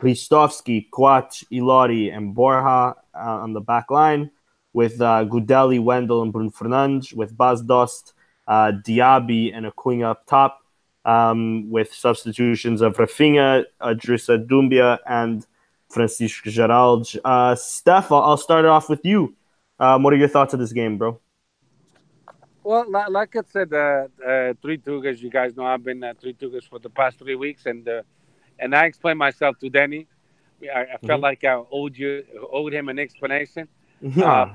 Ristovski, Coates, Ilori, and Borja uh, on the back line, with uh, Gudelj, Wendel, and Bruno Fernandes, with Bas Dost, uh, Diaby, and Acuna up top, um, with substitutions of Rafinha, Idrissa Doumbia, and Francisco Geraldes. Uh, Steph, I'll, I'll start it off with you. Um, what are your thoughts of this game, bro? Well, like I said, uh, uh, three Tugas. You guys know I've been uh, three Tugas for the past three weeks, and uh, and I explained myself to Danny. I, I felt mm-hmm. like I owed you owed him an explanation. Yeah.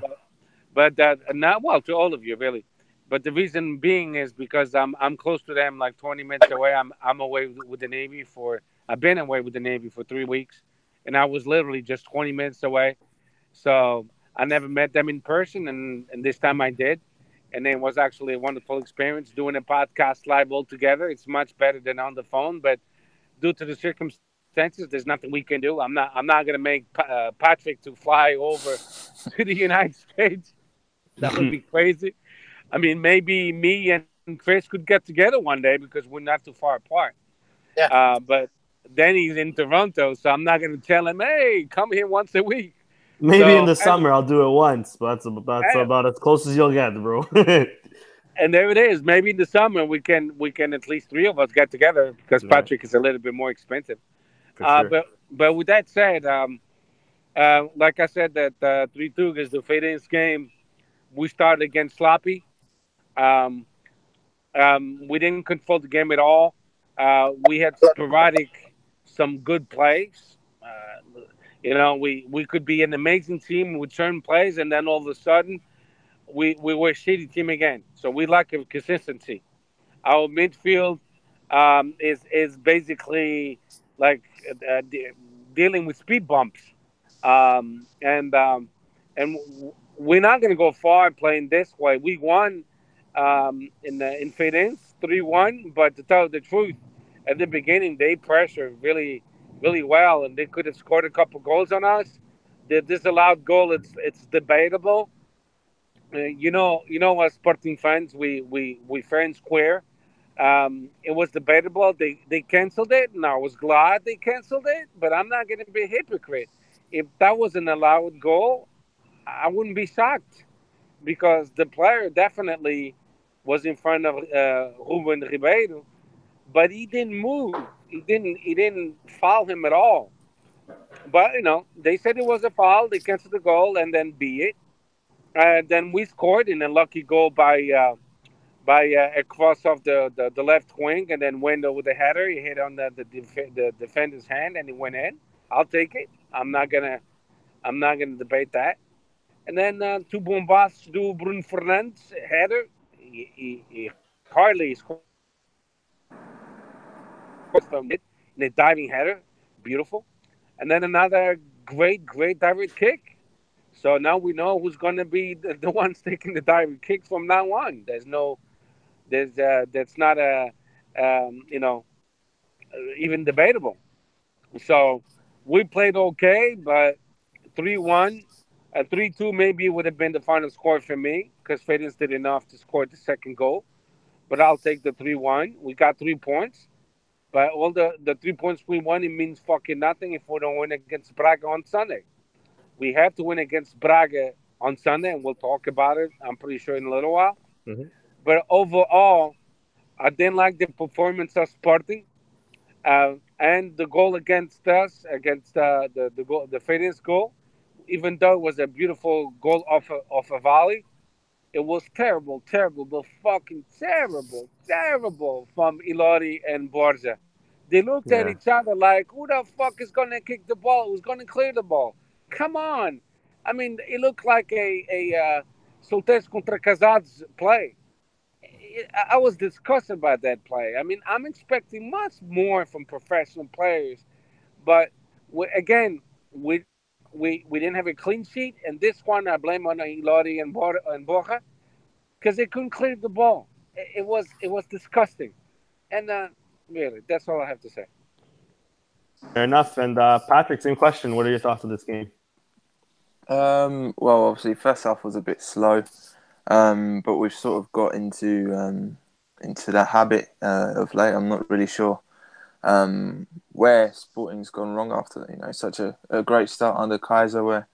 Uh, but but uh, not well to all of you really. But the reason being is because I'm I'm close to them, like 20 minutes away. I'm I'm away with the Navy for I've been away with the Navy for three weeks, and I was literally just 20 minutes away. So I never met them in person, and, and this time I did and it was actually a wonderful experience doing a podcast live all together. It's much better than on the phone, but due to the circumstances, there's nothing we can do. I'm not I'm not gonna make uh, Patrick to fly over to the United States. That would be crazy. I mean, maybe me and Chris could get together one day because we're not too far apart. Yeah. Uh, but then he's in Toronto, so I'm not gonna tell him, "Hey, come here once a week." Maybe So, in the summer I'll do it once, but that's about, that's about as close as you'll get, bro. and there it is. Maybe in the summer we can we can at least three of us get together because Right. Patrick is a little bit more expensive. For Uh, but but with that said, um, uh, like I said, that uh, three two is the Feirense game. We started against sloppy. Um, um, we didn't control the game at all. Uh, we had sporadic some good plays. Uh, you know, we, we could be an amazing team with certain plays, and then all of a sudden, we we were a shitty team again. So we lack of consistency. Our midfield um, is is basically like uh, de- dealing with speed bumps, um, and um, and w- we're not going to go far playing this way. We won um, in the in Feirense three one, but to tell the truth, at the beginning they pressured really really well, and they could have scored a couple goals on us. The disallowed goal it's it's debatable. Uh, you know, you know, as Sporting fans, we we we fair square. Um, it was debatable. They they canceled it, and I was glad they canceled it. But I'm not going to be a hypocrite. If that was an allowed goal, I wouldn't be shocked because the player definitely was in front of uh, Ruben Ribeiro, but he didn't move. He didn't. He didn't foul him at all. But you know, they said it was a foul. They canceled the goal, and then be it. And then we scored in a lucky goal by uh, by uh, a cross off the, the, the left wing, and then went over the header. He hit on the the, def- the defender's hand, and he went in. I'll take it. I'm not gonna I'm not gonna debate that. And then uh, two bombas do Bruno Fernandes header. He, he, he hardly scored from it in a diving header, beautiful. And then another great, great diving kick. So now we know who's going to be the, the ones taking the diving kick from now on. There's no, there's uh, that's not a, um, you know, uh, even debatable. So we played okay, but three one, uh, three two maybe would have been the final score for me because Feirense did enough to score the second goal. But I'll take the three one. We got three points. But all the, the three points we won, it means fucking nothing if we don't win against Braga on Sunday. We have to win against Braga on Sunday, and we'll talk about it, I'm pretty sure, in a little while. Mhm. But overall, I didn't like the performance of Sporting. Uh, and the goal against us, against uh, the, the goal, the Feirense goal, even though it was a beautiful goal off a, off a volley, it was terrible, terrible, but fucking terrible, terrible from Ilori and Borja. They looked at each other like, who the fuck is going to kick the ball? Who's going to clear the ball? Come on. I mean, it looked like a, a uh, solteiros contra casados play. I- I was disgusted by that play. I mean, I'm expecting much more from professional players, but again, we we we didn't have a clean sheet, and this one I blame on Ilori and Bor- and Borja because they couldn't clear the ball. It, it was it was disgusting, and uh, really, that's all I have to say. Fair enough. And uh, Patrick, same question. What are your thoughts on this game? Um, well, obviously, first half was a bit slow, um, but we've sort of got into um, into that habit uh, of late. I'm not really sure um, where Sporting's gone wrong after you know such a, a great start under Keizer, where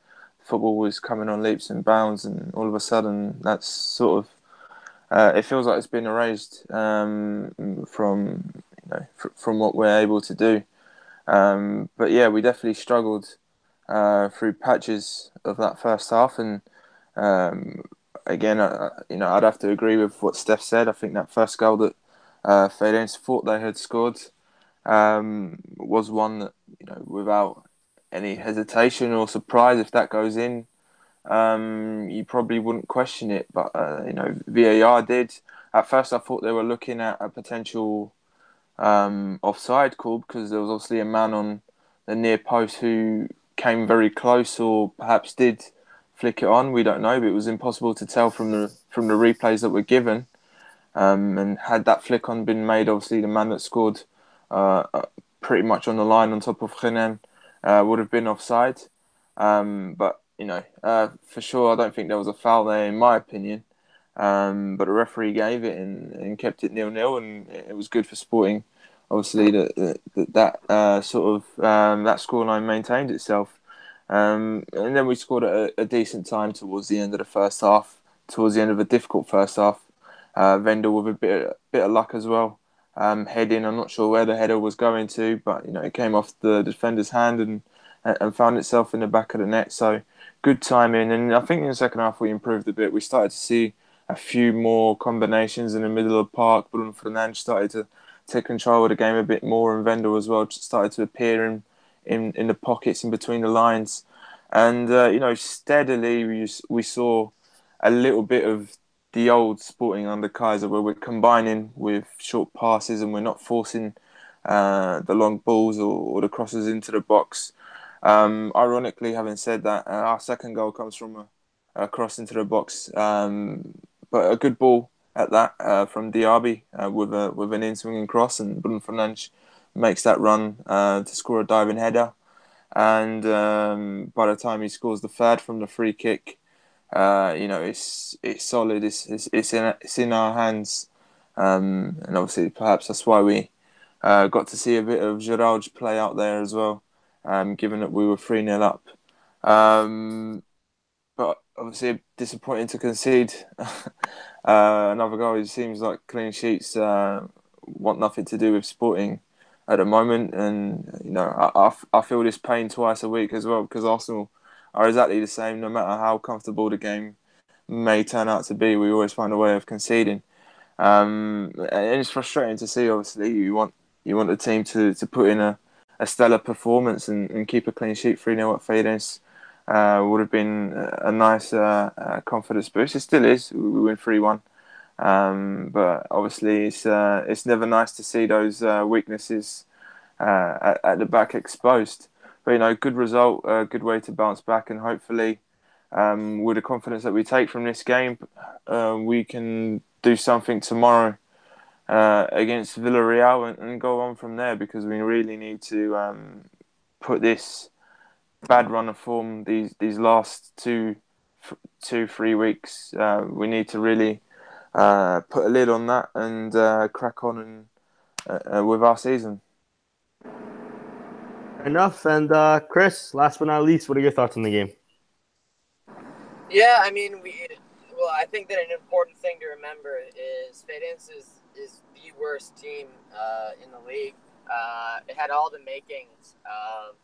football was coming on leaps and bounds, and all of a sudden that's sort of uh, it feels like it's been erased um, from you know fr- from what we're able to do. Um, but yeah, we definitely struggled uh, through patches of that first half, and um, again, uh, you know, I'd have to agree with what Steph said. I think that first goal that uh, thought they had scored um, was one that you know, without any hesitation or surprise, if that goes in, um, you probably wouldn't question it. But uh, you know, VAR did. At first, I thought they were looking at a potential um, offside call because there was obviously a man on the near post who came very close or perhaps did flick it on. We don't know, but it was impossible to tell from the from the replays that were given. Um, and had that flick on been made, obviously the man that scored uh, pretty much on the line on top of Renan uh, would have been offside. Um, but you know, uh, for sure, I don't think there was a foul there, in my opinion. Um, but the referee gave it and, and kept it nil nil, and it was good for Sporting. Obviously, that that, uh, sort of um, that scoreline maintained itself. Um, and then we scored a, a, decent time towards the end of the first half, towards the end of a difficult first half. Uh, Wendel with a bit bit of luck as well. Um, heading, I'm not sure where the header was going to, but you know it came off the defender's hand and and found itself in the back of the net. So good timing. And I think in the second half we improved a bit. We started to see a few more combinations in the middle of the park. Bruno Fernandes started to take control of the game a bit more, and Wendel as well started to appear in in, in the pockets in between the lines. And uh, you know, steadily we we saw a little bit of the old Sporting under Keizer, where we're combining with short passes and we're not forcing uh, the long balls or, or, the crosses into the box. Um, ironically, having said that, uh, our second goal comes from a, a cross into the box, um, but a good ball at that uh, from Diaby uh, with a with an in swinging cross, and Bruno Fernandes makes that run uh, to score a diving header. And um, by the time he scores the third from the free kick, uh, you know it's it's solid. It's it's, it's in it's in our hands, um, and obviously perhaps that's why we uh, got to see a bit of Geraldes play out there as well, um, given that we were three 0 up. Um, but obviously disappointing to concede uh, another goal. It seems like clean sheets uh, want nothing to do with Sporting at the moment, and you know I, I, I feel this pain twice a week as well because Arsenal are exactly the same. No matter how comfortable the game may turn out to be, we always find a way of conceding, um, and it's frustrating to see. Obviously, you want you want the team to, to put in a, a stellar performance and, and keep a clean sheet. Three 0 at Feirense uh, would have been a nice uh, uh, confidence boost. It still is. We win three one. Um, but obviously, it's uh, it's never nice to see those uh, weaknesses uh, at, at, the back exposed. But you know, good result, a good way to bounce back, and hopefully, um, with the confidence that we take from this game, uh, we can do something tomorrow uh, against Villarreal and, and, go on from there because we really need to um, put this bad run of form these these last two two three weeks. Uh, we need to really uh, put a lid on that and uh, crack on and uh, uh, with our season. Enough. And uh, Chris, last but not least, what are your thoughts on the game? Yeah, I mean, we. Well, I think that an important thing to remember is Feirense is is the worst team in the league. it had all the makings of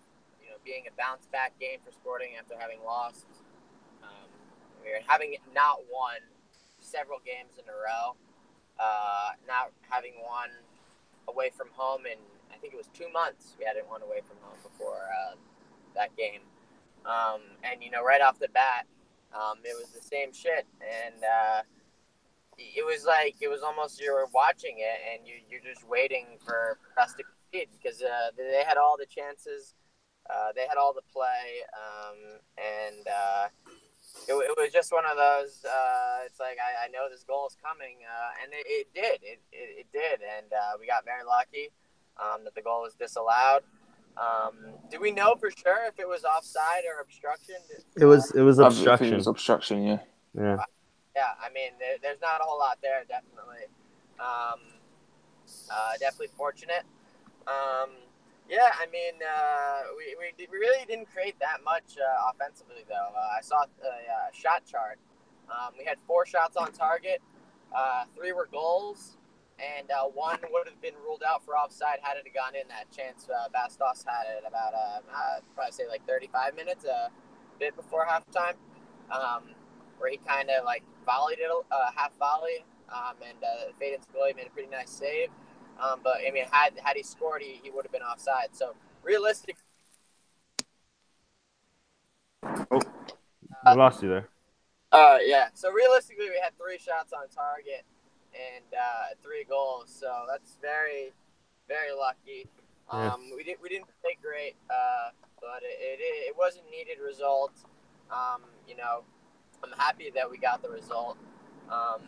you know being a bounce back game for Sporting after having lost. Um, we are having not won several games in a row. Uh, not having won away from home in I think it was two months. We hadn't won away from home before uh, that game, um, and you know right off the bat, um, it was the same shit, and uh, it was like it was almost you were watching it and you you're just waiting for us to compete because uh, they had all the chances, uh, they had all the play, um, and uh, it, it was just one of those. Uh, it's like I, I know this goal is coming, uh, and it, it, did. It, it, it did, and we got very lucky um, that the goal was disallowed. Um, do we know for sure if it was offside or obstruction? It was. It was obstruction. It was obstruction. Yeah. Yeah. Yeah. I mean, there, there's not a whole lot there. Definitely. Um, uh, definitely fortunate. Um, yeah, I mean, uh, we, we, we, really didn't create that much uh, offensively, though. Uh, I saw a, a shot chart. Um, we had four shots on target, uh, three were goals, and uh, one would have been ruled out for offside had it gone in. That chance uh, Bas Dost had it about, uh, probably say like 35 minutes, a bit before halftime, um, where he kind of like volleyed it, uh, half volley, um, and uh, Faden Scully made a pretty nice save. Um, but I mean, had had he scored, he, he would have been offside. So realistic. Oh, I lost you there. Uh, yeah. So realistically, we had three shots on target and uh, three goals. So that's very, very lucky. Um, we didn't we didn't play great, uh, but it, it, it was a needed result. Um, you know, I'm happy that we got the result. Um,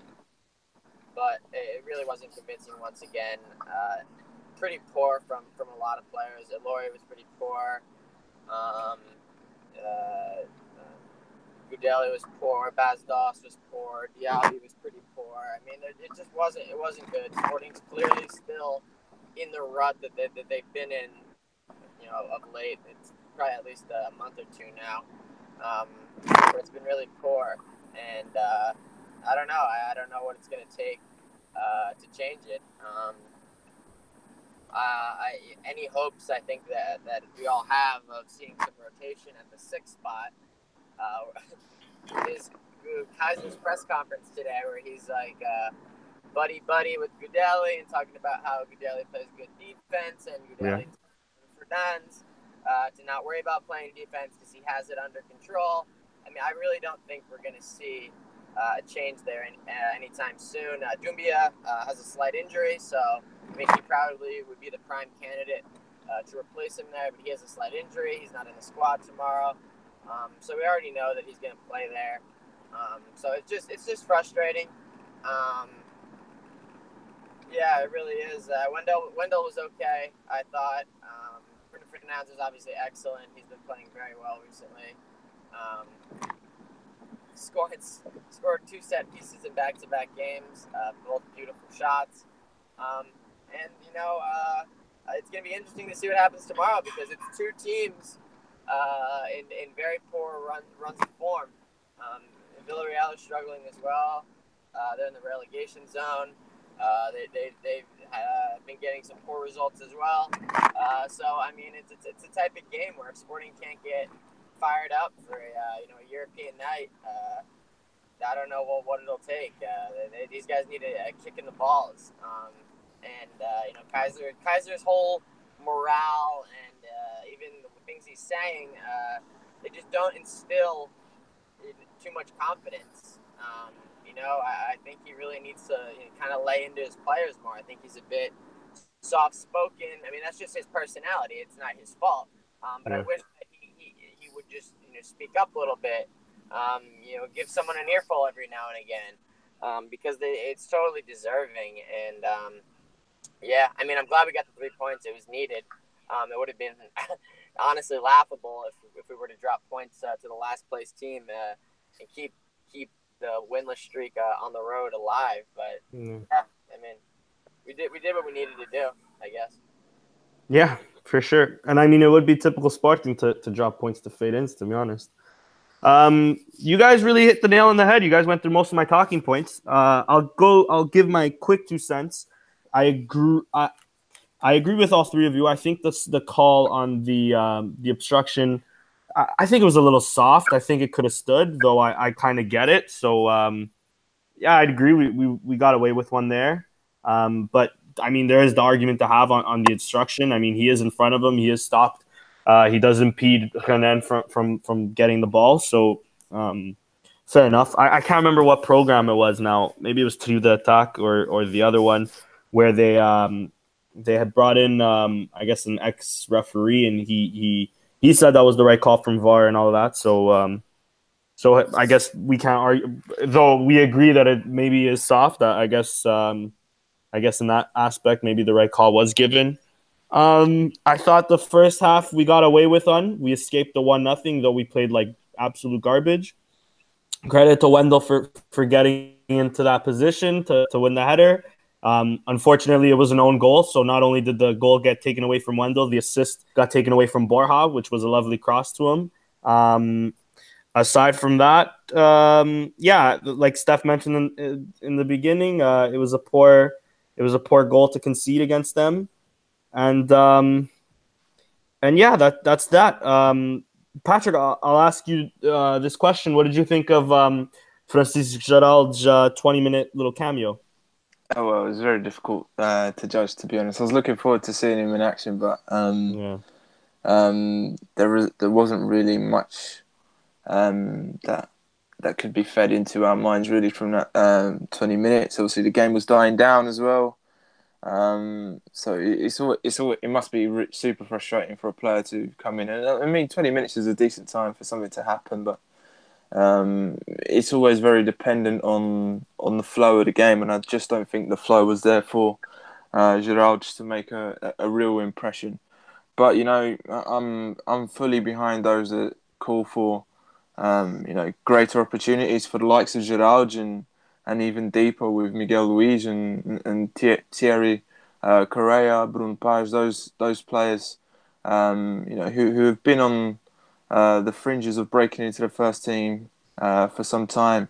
but it really wasn't convincing once again. Uh, pretty poor from, from a lot of players. Ilori was pretty poor. Um, uh, Gudelj was poor. Bas Dost was poor. Diaby was pretty poor. I mean, it, just wasn't it wasn't good. Sporting's clearly still in the rut that, they, that they've been in, you know, of late. It's probably at least a month or two now. Um, it's been really poor, and uh, I don't know. I, I don't know what it's going to take uh, to change it. Um, uh, I, any hopes I think that, that we all have of seeing some rotation at the sixth spot uh, is Keizer's press conference today, where he's like uh, buddy buddy with Gudelj and talking about how Gudelj plays good defense and Gudelj yeah. Fernandes uh, to not worry about playing defense because he has it under control. I mean, I really don't think we're going to see uh, a change there in, uh, anytime soon. Uh, Doumbia uh, has a slight injury, so I mean, he probably would be the prime candidate uh, to replace him there, but he has a slight injury. He's not in the squad tomorrow, um, so we already know that he's going to play there. Um, so it's just it's just frustrating. Um, yeah, it really is. Uh, Wendel Wendel was okay, I thought. Um, Fernandes is obviously excellent. He's been playing very well recently. Um, scored scored two set pieces in back to back games, uh, both beautiful shots. Um, and you know, uh, it's going to be interesting to see what happens tomorrow because it's two teams uh, in, in very poor run, runs of form. Um, Villarreal is struggling as well. Uh, they're in the relegation zone. Uh, they, they, they've uh, been getting some poor results as well. Uh, so, I mean, it's, it's, it's, a type of game where Sporting can't get fired up for a, uh, you know, a European night, uh, I don't know what, what it'll take. They, these guys need a, a, kick in the balls. Um, and, you know, Keizer Keizer's whole morale and even the things he's saying, they just don't instill too much confidence. Um, you know, I, I think he really needs to you know, kind of lay into his players more. I think he's a bit soft spoken. I mean, that's just his personality. It's not his fault. Um, but yeah. I wish that he, he, he would just you know speak up a little bit. Um, you know, give someone an earful every now and again um, because they, it's totally deserving. And um, yeah, I mean, I'm glad we got the three points. It was needed. Um, it would have been honestly laughable if, if we were to drop points uh, to the last place team uh, and keep keep the winless streak uh, on the road alive. But mm. yeah, I mean, we did we did what we needed to do, I guess. Yeah, for sure. And I mean, it would be typical Sporting to, to drop points to Feirense, to be honest. Um, you guys really hit the nail on the head. You guys went through most of my talking points. Uh, I'll go. I'll give my quick two cents. I agree. I, I agree with all three of you. I think this the call on the um, the obstruction I, I think it was a little soft. I think it could have stood, though. I, I kind of get it. So um, yeah, I'd agree. We, we we got away with one there. Um, but I mean, there is the argument to have on, on the obstruction. I mean, he is in front of him. He is stopped. Uh, he does impede Renan from from from getting the ball. So um, fair enough. I, I can't remember what program it was now. Maybe it was through the attack or or the other one where they um they had brought in um I guess an ex referee and he he he said that was the right call from VAR and all that. So, um, so I guess we can't argue, though we agree that it maybe is soft. I guess, um, I guess in that aspect, maybe the right call was given. Um, I thought the first half we got away with on. We escaped the one nothing, though we played like absolute garbage. Credit to Wendel for for getting into that position to, to win the header. Um, unfortunately, it was an own goal. So not only did the goal get taken away from Wendel, the assist got taken away from Borja, which was a lovely cross to him. Um, aside from that, um, yeah, like Steph mentioned in, in the beginning, uh, it was a poor, it was a poor goal to concede against them, and um, and yeah, that that's that. Um, Patrick, I'll, I'll ask you uh, this question: What did you think of um, Francisco Geraldes uh, twenty-minute little cameo? Oh well, it was very difficult uh, to judge. To be honest, I was looking forward to seeing him in action, but um, yeah. um, there was there wasn't really much um, that that could be fed into our minds really from that um, twenty minutes. Obviously, the game was dying down as well, um, so it's all it's all it must be super frustrating for a player to come in. And I mean, twenty minutes is a decent time for something to happen, but um, it's always very dependent on on the flow of the game, and I just don't think the flow was there for uh, Geraldes just to make a, a real impression. But you know, I'm I'm fully behind those that call for um, you know greater opportunities for the likes of Geraldes and and even deeper with Miguel Luis and and Thierry uh, Correia, Bruno Page, those those players um, you know, who who have been on uh, the fringes of breaking into the first team uh, for some time.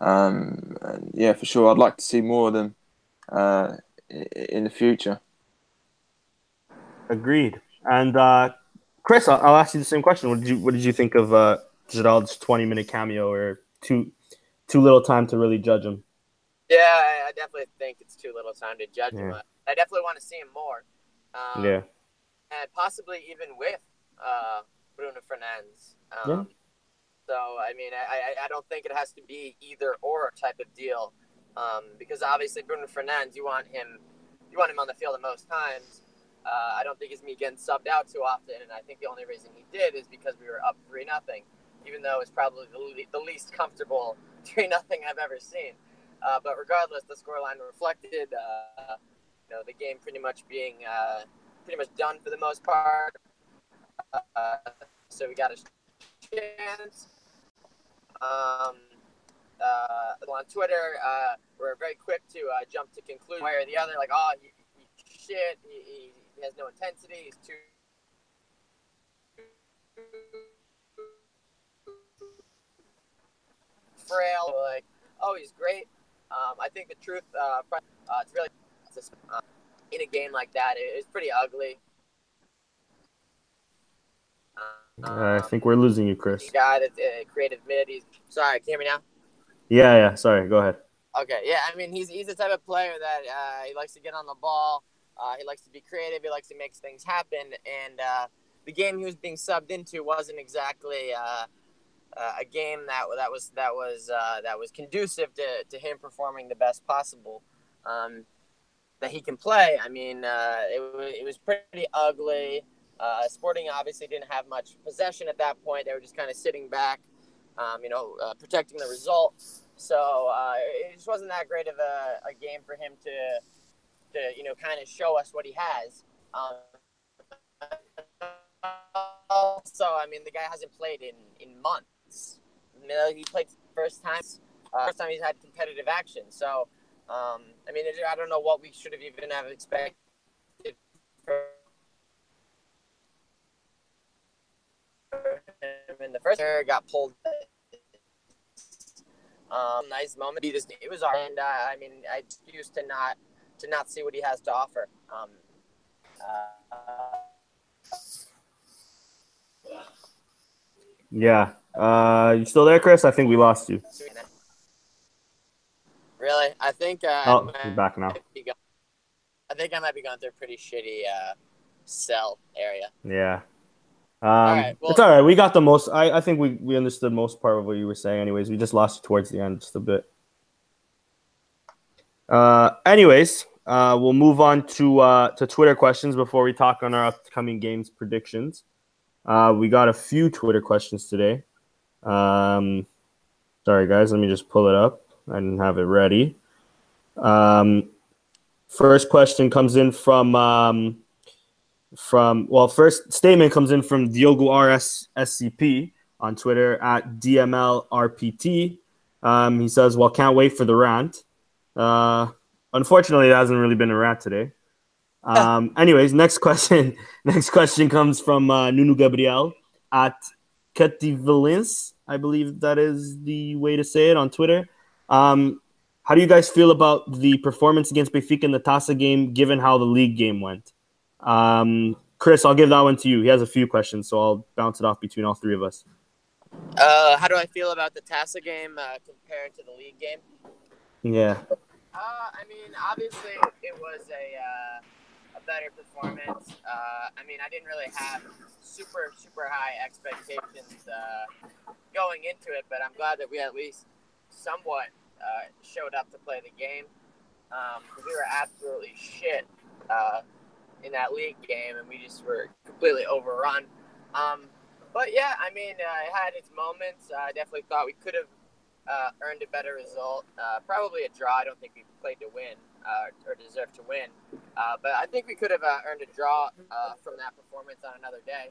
Um, and yeah, for sure, I'd like to see more of them uh, in the future. Agreed. And uh, Chris, I'll, I'll, ask you the same question. What did you What did you think of uh, Geraldes twenty minute cameo, or too too little time to really judge him? Yeah, I, I definitely think it's too little time to judge yeah. him. I definitely want to see him more. Um, yeah, and possibly even with uh, Bruno Fernandes. Um, yeah. So I mean, I, I don't think it has to be either or type of deal, um, because obviously Bruno Fernandes, you want him, you want him on the field at most times. Uh, I don't think he's me getting subbed out too often, and I think the only reason he did is because we were up three nothing, even though it's probably the, le- the least comfortable three nothing I've ever seen. Uh, but regardless, the scoreline reflected, uh, you know, the game pretty much being uh, pretty much done for the most part. Uh, so we got a chance. Um, uh, on Twitter, we're very quick to jump to conclusion or the other, like, oh, he, he shit, he, he has no intensity. He's too frail. Like, oh, he's great. Um, I think the truth, uh, uh, it's really uh, in a game like that, it, it's pretty ugly. Uh, I think we're losing you, Chris. Guy that's uh, creative mid. He's sorry. Can you hear me now? Yeah, yeah. Sorry. Go ahead. Okay. Yeah. I mean, he's he's the type of player that uh, he likes to get on the ball. Uh, he likes to be creative. He likes to make things happen. And uh, the game he was being subbed into wasn't exactly uh, uh a game that that was that was uh, that was conducive to, to him performing the best possible um, that he can play. I mean, uh, it, it was pretty ugly. Sporting obviously didn't have much possession at that point. They were just kind of sitting back, um, you know, protecting the result. So it just wasn't that great of a, a game for him to to you know kind of show us what he has. Um, also, I mean, the guy hasn't played in in months. You know, he played first time, uh, first time he's had competitive action. So, um, I mean, I don't know what we should have even have expected. In the first year, got pulled. Um, nice moment. He just it was our and uh, I mean I used to not to not see what he has to offer. Um, uh, yeah. Uh, you still there, Chris? I think we lost you. Really? I think. Uh, oh, you're back now. I think I might be going through a pretty shitty uh, cell area. Yeah. Um, all right, well, it's all right. We got the most. I, I think we, we understood most part of what you were saying. Anyways, we just lost towards the end just a bit. Uh, anyways, uh, we'll move on to uh, to Twitter questions before we talk on our upcoming games predictions. Uh, we got a few Twitter questions today. Um, sorry, guys. Let me just pull it up. I didn't have it ready. Um, first question comes in from um, from well, first statement comes in from Diogo RSSCP on Twitter at DMLRPT. Um, he says, "Well, can't wait for the rant." Uh, unfortunately, it hasn't really been a rat today. Um, anyways, next question. Next question comes from uh, Nuno Gabriel at Cativalins. I believe that is the way to say it on Twitter. Um, how do you guys feel about the performance against Benfica in the Taça game, given how the league game went? Um, Chris, I'll give that one to you. He has a few questions, so I'll bounce it off between all three of us. Uh, how do I feel about the Taça game uh, compared to the league game? Yeah. Uh, I mean, obviously it was a uh, a better performance. Uh, I mean, I didn't really have super super high expectations uh, going into it, but I'm glad that we at least somewhat uh, showed up to play the game. Um, we were absolutely shit uh, in that league game, and we just were completely overrun. Um, but yeah, I mean, uh, it had its moments. I definitely thought we could have uh, earned a better result. Uh, probably a draw. I don't think we played to win uh, or deserve to win. Uh, but I think we could have uh, earned a draw uh, from that performance on another day.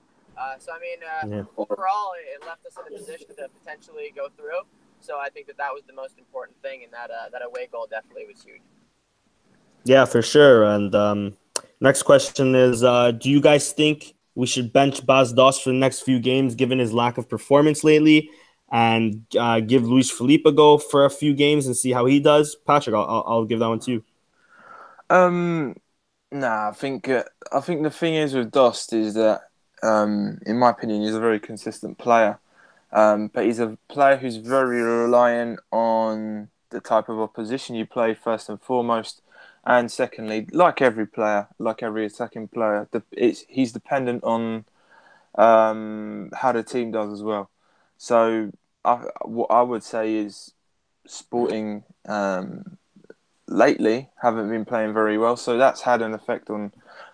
so, I mean, yeah. overall, it left us in a position to potentially go through. So I think that that was the most important thing, and that that away goal definitely was huge. Yeah, for sure. And um, next question is: Do you guys think we should bench Bas Dost for the next few games, given his lack of performance lately, and uh, give Luiz Phellype a go for a few games and see how he does. Patrick, I'll, I'll, I'll give that one to you. Um, nah, I think uh, I think the thing is with Dost is that, um, in my opinion, he's a very consistent player, um, but he's a player who's very reliant on the type of opposition you play first and foremost, and secondly, like every player, like every attacking player, the, it's he's dependent on um, how the team does as well. So I, what I would say is Sporting um, lately haven't been playing very well, so that's had an effect on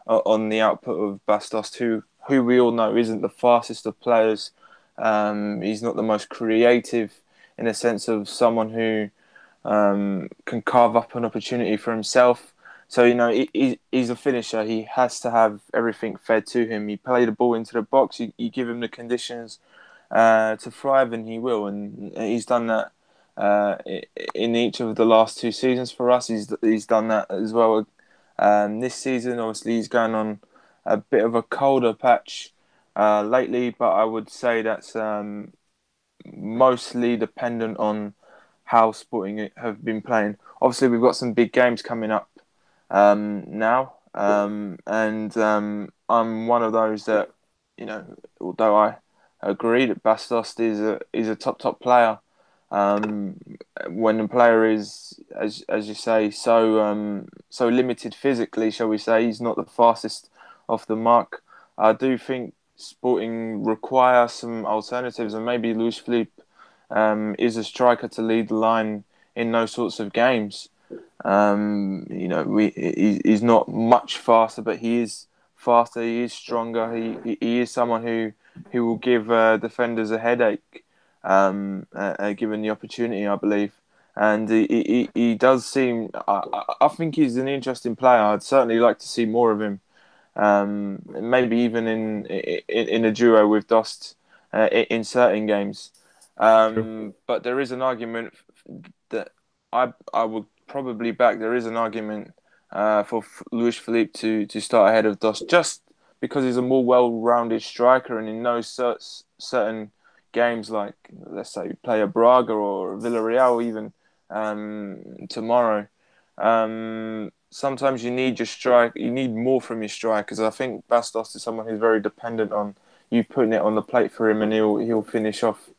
uh, on the output of Bas Dost, who who we all know isn't the fastest of players. Um, he's not the most creative in a sense of someone who um, can carve up an opportunity for himself. So you know he, he's a finisher. He has to have everything fed to him. You play the ball into the box. You, you give him the conditions uh, to thrive, and he will. And he's done that uh, in each of the last two seasons for us. He's he's done that as well. Um, this season, obviously, he's going on a bit of a colder patch uh, lately, but I would say that's um, mostly dependent on how Sporting have been playing. Obviously, we've got some big games coming up um, now, um, and um, I'm one of those that you know, although I agree that Bas Dost is a is a top top player. Um, when the player is, as as you say, so um, so limited physically, shall we say, he's not the fastest off the mark. I do think Sporting require some alternatives, and maybe Luiz Phellype um, is a striker to lead the line in those sorts of games. Um, you know, we, he, he's not much faster, but he is faster. He is stronger. He, he, is someone who who will give uh, defenders a headache, um, uh, given the opportunity, I believe. And he, he, he does seem. I, I think he's an interesting player. I'd certainly like to see more of him. Um, maybe even in, in in a duo with Dost uh, in certain games. Um, but there is an argument that I I would probably back. There is an argument uh, for Luiz Phellype to to start ahead of Dost just because he's a more well-rounded striker, and in those certain games, like let's say play a Braga or Villarreal, even um, tomorrow. Um, sometimes you need your strike. You need more from your strikers. I think Bas Dost is someone who's very dependent on you putting it on the plate for him, and he'll he'll finish off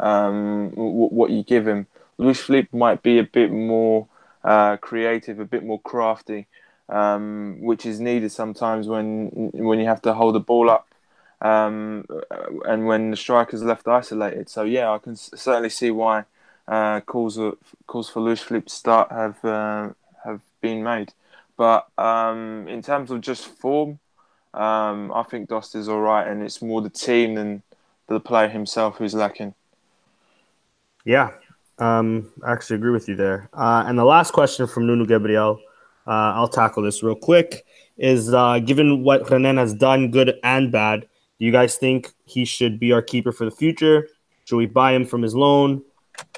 um, what you give him. Luiz Phellype might be a bit more uh, creative, a bit more crafty, um, which is needed sometimes when when you have to hold the ball up um, and when the striker's left isolated. So yeah, I can certainly see why uh, calls calls for Luiz Phellype start have uh, have been made. But um, in terms of just form, um, I think Dost is all right, and it's more the team than the player himself who's lacking. Yeah, um, I actually agree with you there. Uh, and the last question from Nuno Gabriel, uh, I'll tackle this real quick, is uh, given what Renan has done, good and bad, do you guys think he should be our keeper for the future? Should we buy him from his loan?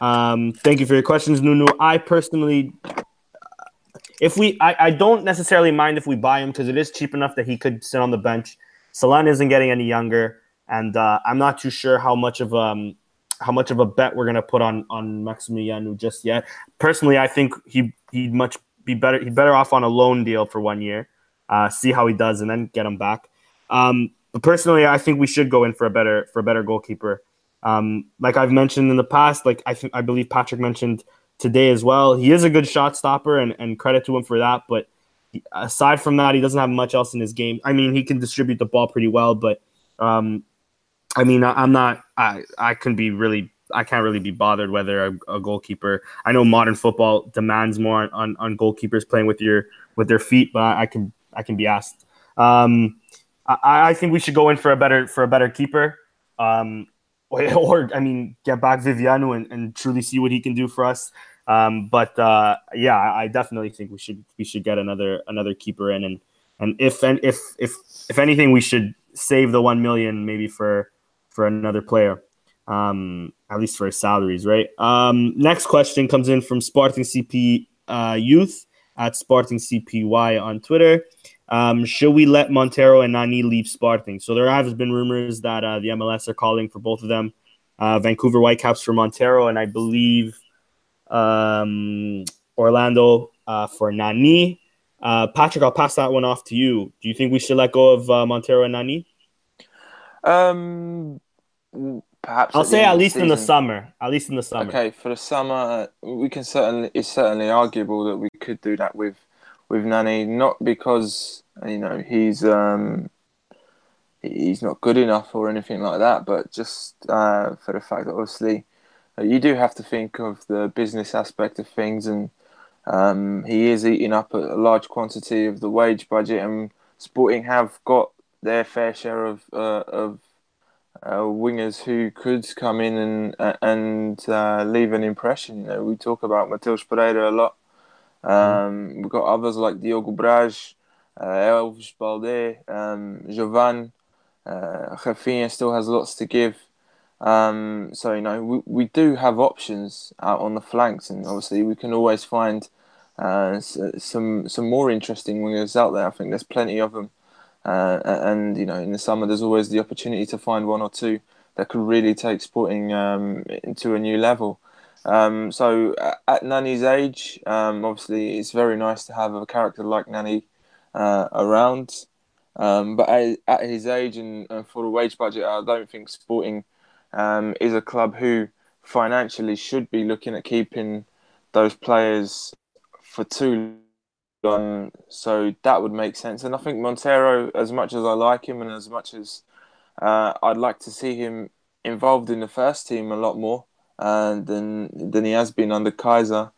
Um, thank you for your questions, Nuno. I personally, if we, I, I don't necessarily mind if we buy him because it is cheap enough that he could sit on the bench. Salin isn't getting any younger, and uh, I'm not too sure how much of um, how much of a bet we're gonna put on on Maximiano just yet. Personally, I think he he'd much be better. He'd better off on a loan deal for one year, uh, see how he does, and then get him back. Um, but personally, I think we should go in for a better for a better goalkeeper. Um, like I've mentioned in the past, like I think I believe Patrick mentioned today as well. He is a good shot stopper, and, and credit to him for that. But aside from that, he doesn't have much else in his game. I mean, he can distribute the ball pretty well, but um, I mean, I, am not. I I can be really. I can't really be bothered whether a, a goalkeeper. I know modern football demands more on, on goalkeepers playing with your with their feet, but I can I can be asked. Um, I, I think we should go in for a better for a better keeper. Um, or, I mean, get back Viviano and, and truly see what he can do for us. Um, but uh, yeah, I definitely think we should we should get another another keeper in, and and if and if if if anything, we should save the one million maybe for for another player, um, at least for his salaries, right? Um, next question comes in from Sporting CP uh, Youth at Sporting CPY on Twitter. Um, should we let Montero and Nani leave Sporting? So there have been rumors that uh, the MLS are calling for both of them. Uh, Vancouver Whitecaps for Montero, and I believe um, Orlando uh, for Nani. Uh, Patrick, I'll pass that one off to you. Do you think we should let go of uh, Montero and Nani? Um, perhaps. I'll say at least in the summer. At least in the summer. Okay, for the summer, we can certainly. It's certainly arguable that we could do that with with Nani, not because you know he's um he's not good enough or anything like that, but just uh, for the fact that obviously uh, you do have to think of the business aspect of things, and um, he is eating up a, a large quantity of the wage budget, and Sporting have got their fair share of uh, of uh, wingers who could come in and and uh, leave an impression. You know, we talk about Matheus Pereira a lot. Um, We've got others like Diogo Braz, uh, Elvis Balde, um, Jovan. Uh, Rafinha still has lots to give. Um, so you know we, we do have options out on the flanks, and obviously we can always find uh, some some more interesting wingers out there. I think there's plenty of them. Uh, and you know, in the summer, there's always the opportunity to find one or two that could really take Sporting um, into a new level. Um, so at Nani's age, um, obviously, it's very nice to have a character like Nani uh, around. Um, but at, at his age and, and for the wage budget, I don't think Sporting um, is a club who financially should be looking at keeping those players for too um, so that would make sense. And I think Montero, as much as I like him and as much as uh, I'd like to see him involved in the first team a lot more uh, than than he has been under Keizer.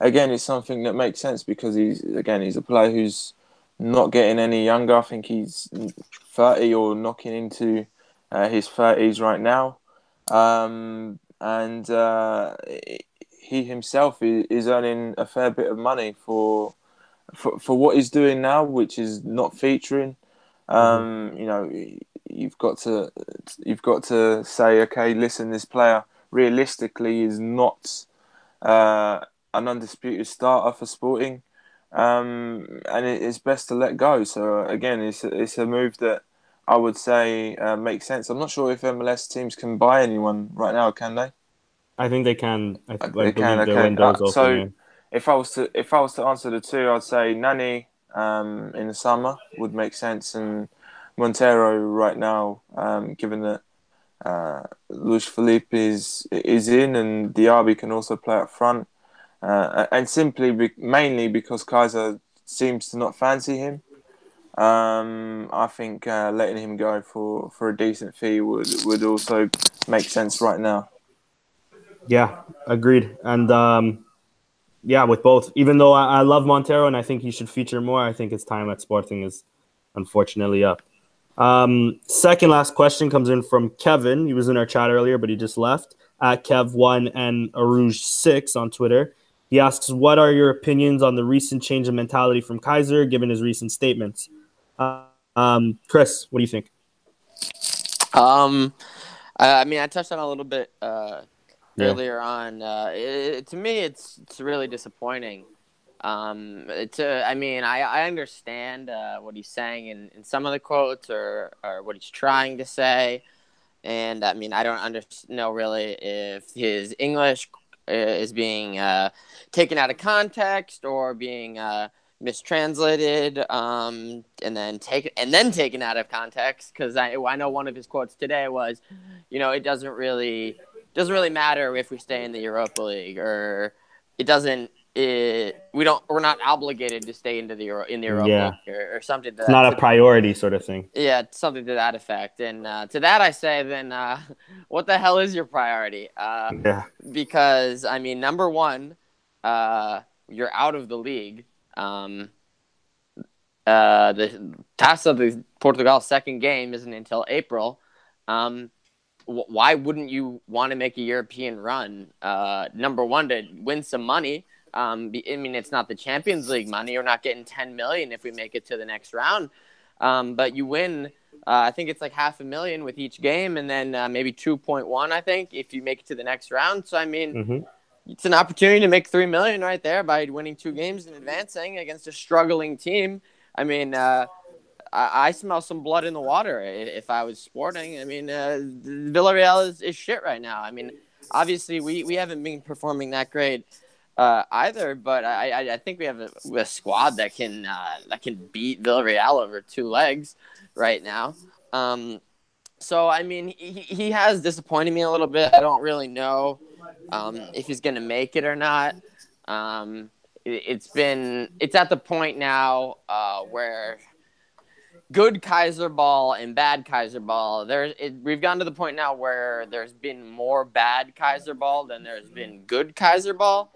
Again, it's something that makes sense because he's again he's a player who's not getting any younger. I think he's thirty or knocking into uh, his thirties right now, um, and uh, he himself is, is earning a fair bit of money for for for what he's doing now, which is not featuring. Um, You know, you've got to you've got to say, okay, listen, this player realistically is not uh, an undisputed starter for Sporting, um, and it, it's best to let go. So again, it's a, it's a move that I would say uh, makes sense. I'm not sure if MLS teams can buy anyone right now, can they? I think they can. I, th- I They can, okay. Uh, so-. If I was to if I was to answer the two, I'd say Nani um, in the summer would make sense, and Montero right now, um, given that uh, Luiz Phellype is is in, and Diaby can also play up front, uh, and simply be, mainly because Keizer seems to not fancy him. Um, I think uh, letting him go for, for a decent fee would would also make sense right now. Yeah, agreed. And um, yeah, with both. Even though I, I love Montero and I think he should feature more, I think his time at Sporting is unfortunately up. Um, second last question comes in from Kevin. He was in our chat earlier, but he just left at Kev1 and Arouge6 on Twitter. He asks, What are your opinions on the recent change of mentality from Keizer given his recent statements? Uh, um, Chris, what do you think? Um, I I mean, I touched on a little bit uh, Yeah. earlier on. Uh, it, to me, it's it's really disappointing. Um, it's uh, I mean, I, I understand uh, what he's saying in, in some of the quotes or, or what he's trying to say, and I mean, I don't under- know really if his English uh, is being uh, taken out of context or being uh, mistranslated um, and then taken and then taken out of context because I, I know one of his quotes today was you know it doesn't really doesn't really matter if we stay in the Europa League or it doesn't it, we don't we're not obligated to stay into the Euro, in the Europa Yeah. League or, or something to It's not a priority sort of thing. yeah something to that effect and uh, to that I say then uh, what the hell is your priority uh, Yeah. because I mean, number one, uh, you're out of the league. Um, uh, the Taça de Portugal's second game isn't until April. Um, why wouldn't you want to make a European run? Uh, number one, to win some money. Um, I mean, it's not the Champions League money. You're not getting 10 million if we make it to the next round. Um, but you win. Uh, I think it's like half a million with each game, and then uh, maybe 2.1. I think if you make it to the next round. So I mean, hmm it's an opportunity to make three million right there by winning two games and advancing against a struggling team. I mean, uh, I, I smell some blood in the water if I was sporting. I mean, uh, Villarreal is, is shit right now. I mean, obviously we, we haven't been performing that great uh, either, but I, I, I think we have a, a squad that can uh, that can beat Villarreal over two legs right now. Um, so I mean, he, he has disappointed me a little bit. I don't really know um, if he's going to make it or not. Um, it, has been it's at the point now uh, where good Keizerball and bad Keizerball. There, we've gotten to the point now where there's been more bad Keizerball than there's been good Keizerball.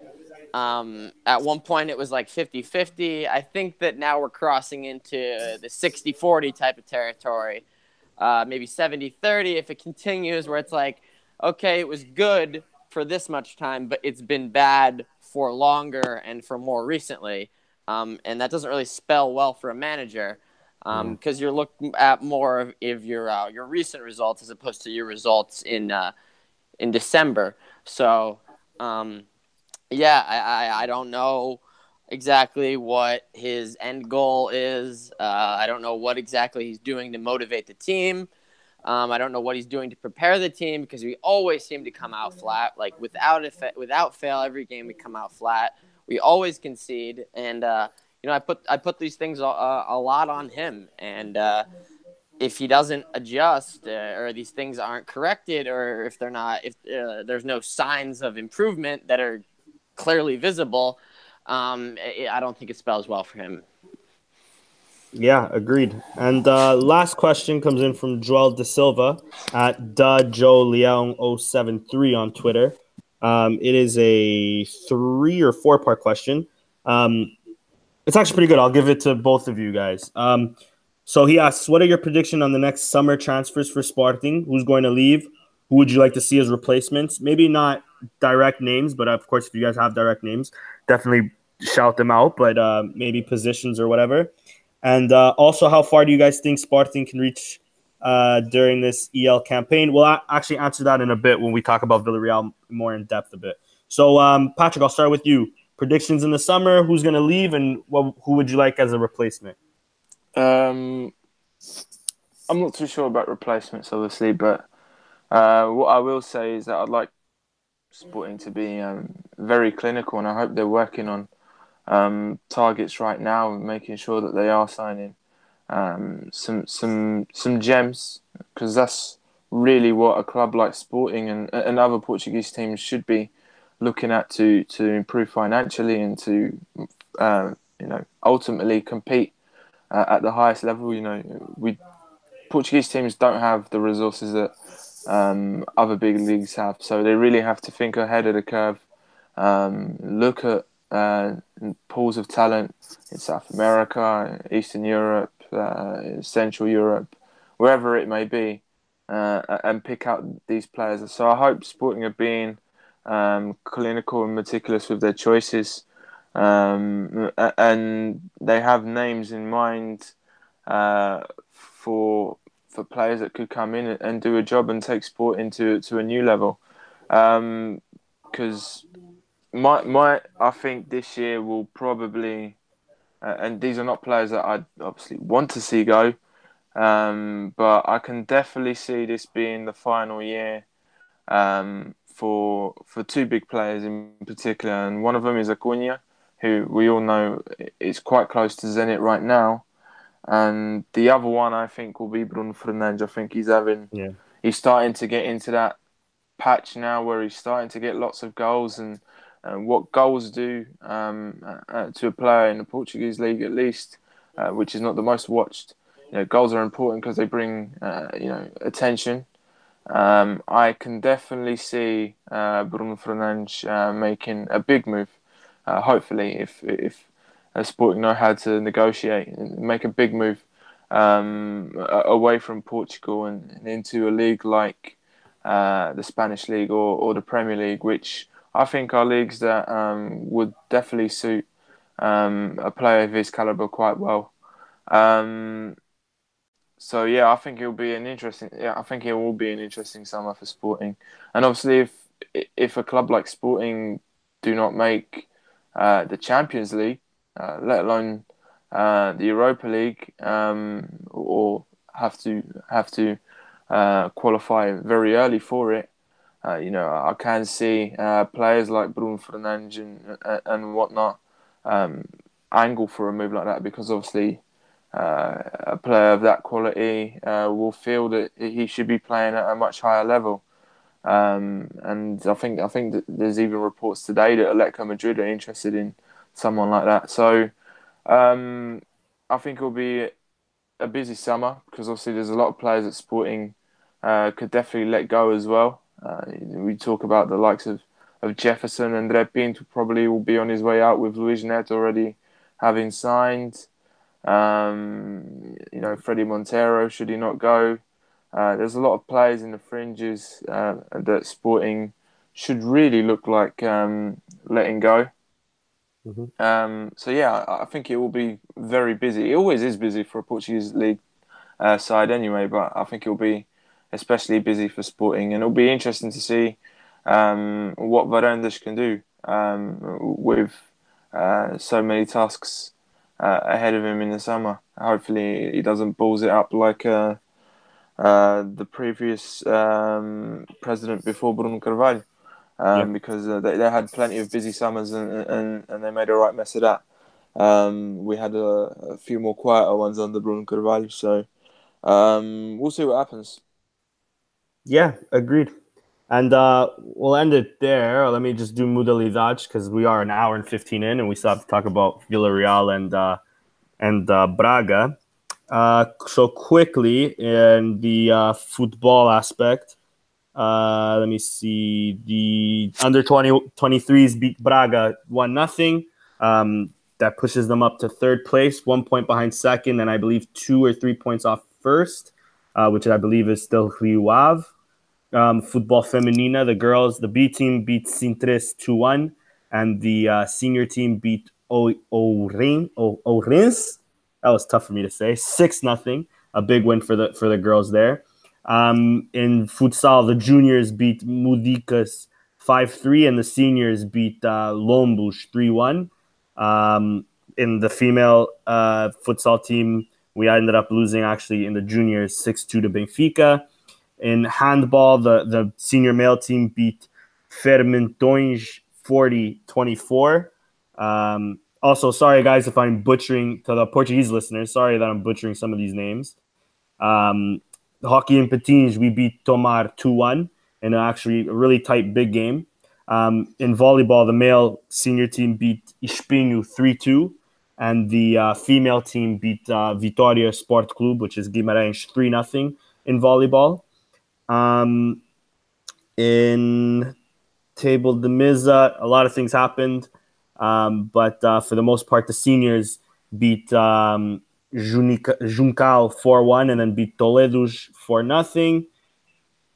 Um, at one point, it was like 50 50. I think that now we're crossing into the 60 40 type of territory, uh, maybe 70 30 if it continues, where it's like, okay, it was good for this much time, but it's been bad for longer and for more recently. Um, and that doesn't really spell well for a manager because um, mm. you're looking at more of, of your uh, your recent results as opposed to your results in uh, in December. So um, yeah, I, I, I don't know exactly what his end goal is. Uh, I don't know what exactly he's doing to motivate the team. Um, I don't know what he's doing to prepare the team because we always seem to come out flat. Like without fa- without fail, every game we come out flat. We always concede, and uh, you know I put I put these things a, a lot on him. And uh, if he doesn't adjust, uh, or these things aren't corrected, or if they're not, if uh, there's no signs of improvement that are clearly visible, um, I don't think it spells well for him. Yeah, agreed. And uh, last question comes in from Joel De Silva at Da Joe Leon 073 on Twitter. Um, it is a three or four part question. Um, it's actually pretty good. I'll give it to both of you guys. Um, so he asks, "What are your prediction on the next summer transfers for Sporting? Who's going to leave? Who would you like to see as replacements? Maybe not direct names, but of course, if you guys have direct names, definitely shout them out. But uh, maybe positions or whatever. And uh, also, how far do you guys think Sporting can reach uh, during this EL campaign? We'll a- actually answer that in a bit when we talk about Villarreal more in depth a bit. So, um, Patrick, I'll start with you. Predictions in the summer: Who's going to leave, and what, who would you like as a replacement? Um, I'm not too sure about replacements, obviously, but uh, what I will say is that I'd like Sporting to be um, very clinical, and I hope they're working on um, targets right now, and making sure that they are signing um, some some some gems, because that's really what a club like Sporting and, and other Portuguese teams should be looking at to to improve financially and to uh, you know ultimately compete uh, at the highest level. You know, we Portuguese teams don't have the resources that um, other big leagues have. So they really have to think ahead of the curve, um, look at uh, pools of talent in South America, Eastern Europe, uh, Central Europe, wherever it may be, uh, and pick out these players. So I hope Sporting are being um, clinical and meticulous with their choices. Um, and they have names in mind uh, for for players that could come in and do a job and take sport into to a new level. Because um, my my I think this year will probably, uh, and these are not players that I obviously want to see go, um, but I can definitely see this being the final year um, for for two big players in particular, and one of them is Acuna, who we all know is quite close to Zenit right now. And the other one I think will be Bruno Fernandes. I think he's having yeah. he's starting to get into that patch now where he's starting to get lots of goals and, and what goals do um, uh, to a player in the Portuguese league at least, uh, which is not the most watched. You know, goals are important because they bring uh, you know attention. Um, I can definitely see uh, Bruno Fernandes uh, making a big move. Uh, hopefully, if if Sporting know how to negotiate and make a big move um, away from Portugal and, and, into a league like uh, the Spanish league or, or the Premier League, which I think are leagues that um, would definitely suit um, a player of his caliber quite well. Um, so yeah, I think it'll be an interesting. Yeah, I think it will be an interesting summer for Sporting, and obviously if if a club like Sporting do not make uh, the Champions League, uh, let alone uh, the Europa League um, or have to have to uh, qualify very early for it. Uh, you know, I can see uh, players like Bruno Fernandes and, and whatnot um, angle for a move like that because obviously uh, a player of that quality uh, will feel that he should be playing at a much higher level. Um, and I think I think there's even reports today that Atletico Madrid are interested in someone like that. So um, I think it'll be a busy summer because obviously there's a lot of players at Sporting uh, could definitely let go as well. Uh, we talk about the likes of, of Jefferson and Pinto probably will be on his way out with Luis Neto already having signed. Um, you know, Fredy Montero, should he not go? Uh, there's a lot of players in the fringes uh, that Sporting should really look like um, letting go. Mm-hmm. Um, so yeah, I think it will be very busy. It always is busy for a Portuguese league uh, side anyway, but I think it will be especially busy for Sporting, and it'll be interesting to see um, what Varandas can do um, with uh, so many tasks uh, ahead of him in the summer. Hopefully, he doesn't balls it up like uh, uh, the previous um, president before Bruno Carvalho, um, yeah. because uh, they, they had plenty of busy summers and, and, and they made a right mess of that. Um, we had a, a, few more quieter ones under Bruno Carvalho, so um, we'll see what happens. Yeah, agreed. And uh, we'll end it there. Let me just do Modalidades because we are an hour and 15 in and we still have to talk about Villarreal and, uh, and uh, Braga. Uh, so quickly in the uh, football aspect, uh, let me see. The under 20, 23s beat Braga one nothing. Um, that pushes them up to third place, one point behind second, and I believe two or three points off first, which I believe is still Ave. Um, football femenina, the girls, the B team beat Sintres 2 1, and the uh, senior team beat Ourense. That was tough for me to say. 6 nothing, a big win for the for the girls there. Um, in futsal, the juniors beat Mudicas 5 3, and the seniors beat uh, Lombos 3 1. Um, in the female uh, futsal team, we ended up losing actually in the juniors 6 2 to Benfica. In handball, the, the senior male team beat Fermentões 40 24. Um, also, sorry guys if I'm butchering to the Portuguese listeners. Sorry that I'm butchering some of these names. Um, hockey in Patins, we beat Tomar 2 1 in actually a really tight big game. Um, in volleyball, the male senior team beat Espinho 3 2, and the uh, female team beat uh, Vitoria Sport Club, which is Guimarães 3 0 in volleyball. Um, in Table de Misa, a lot of things happened, um, but uh, for the most part, the seniors beat um, Juncal 4 1 and then beat Toledo's 4 0.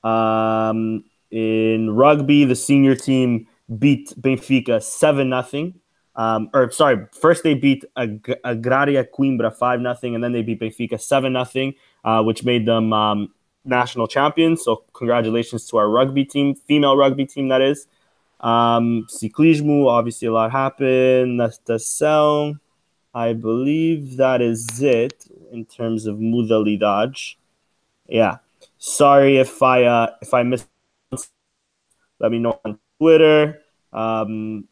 Um, in rugby, the senior team beat Benfica 7 0. Um, or sorry, first they beat Ag- Agraria Coimbra 5 0, and then they beat Benfica 7 0, uh, which made them um, national champions. So congratulations to our rugby team, female rugby team that is. Um, obviously a lot happened. Natação, I believe that is it in terms of modalidade. Yeah. Sorry if I uh, if I missed. Let me know on Twitter. Um,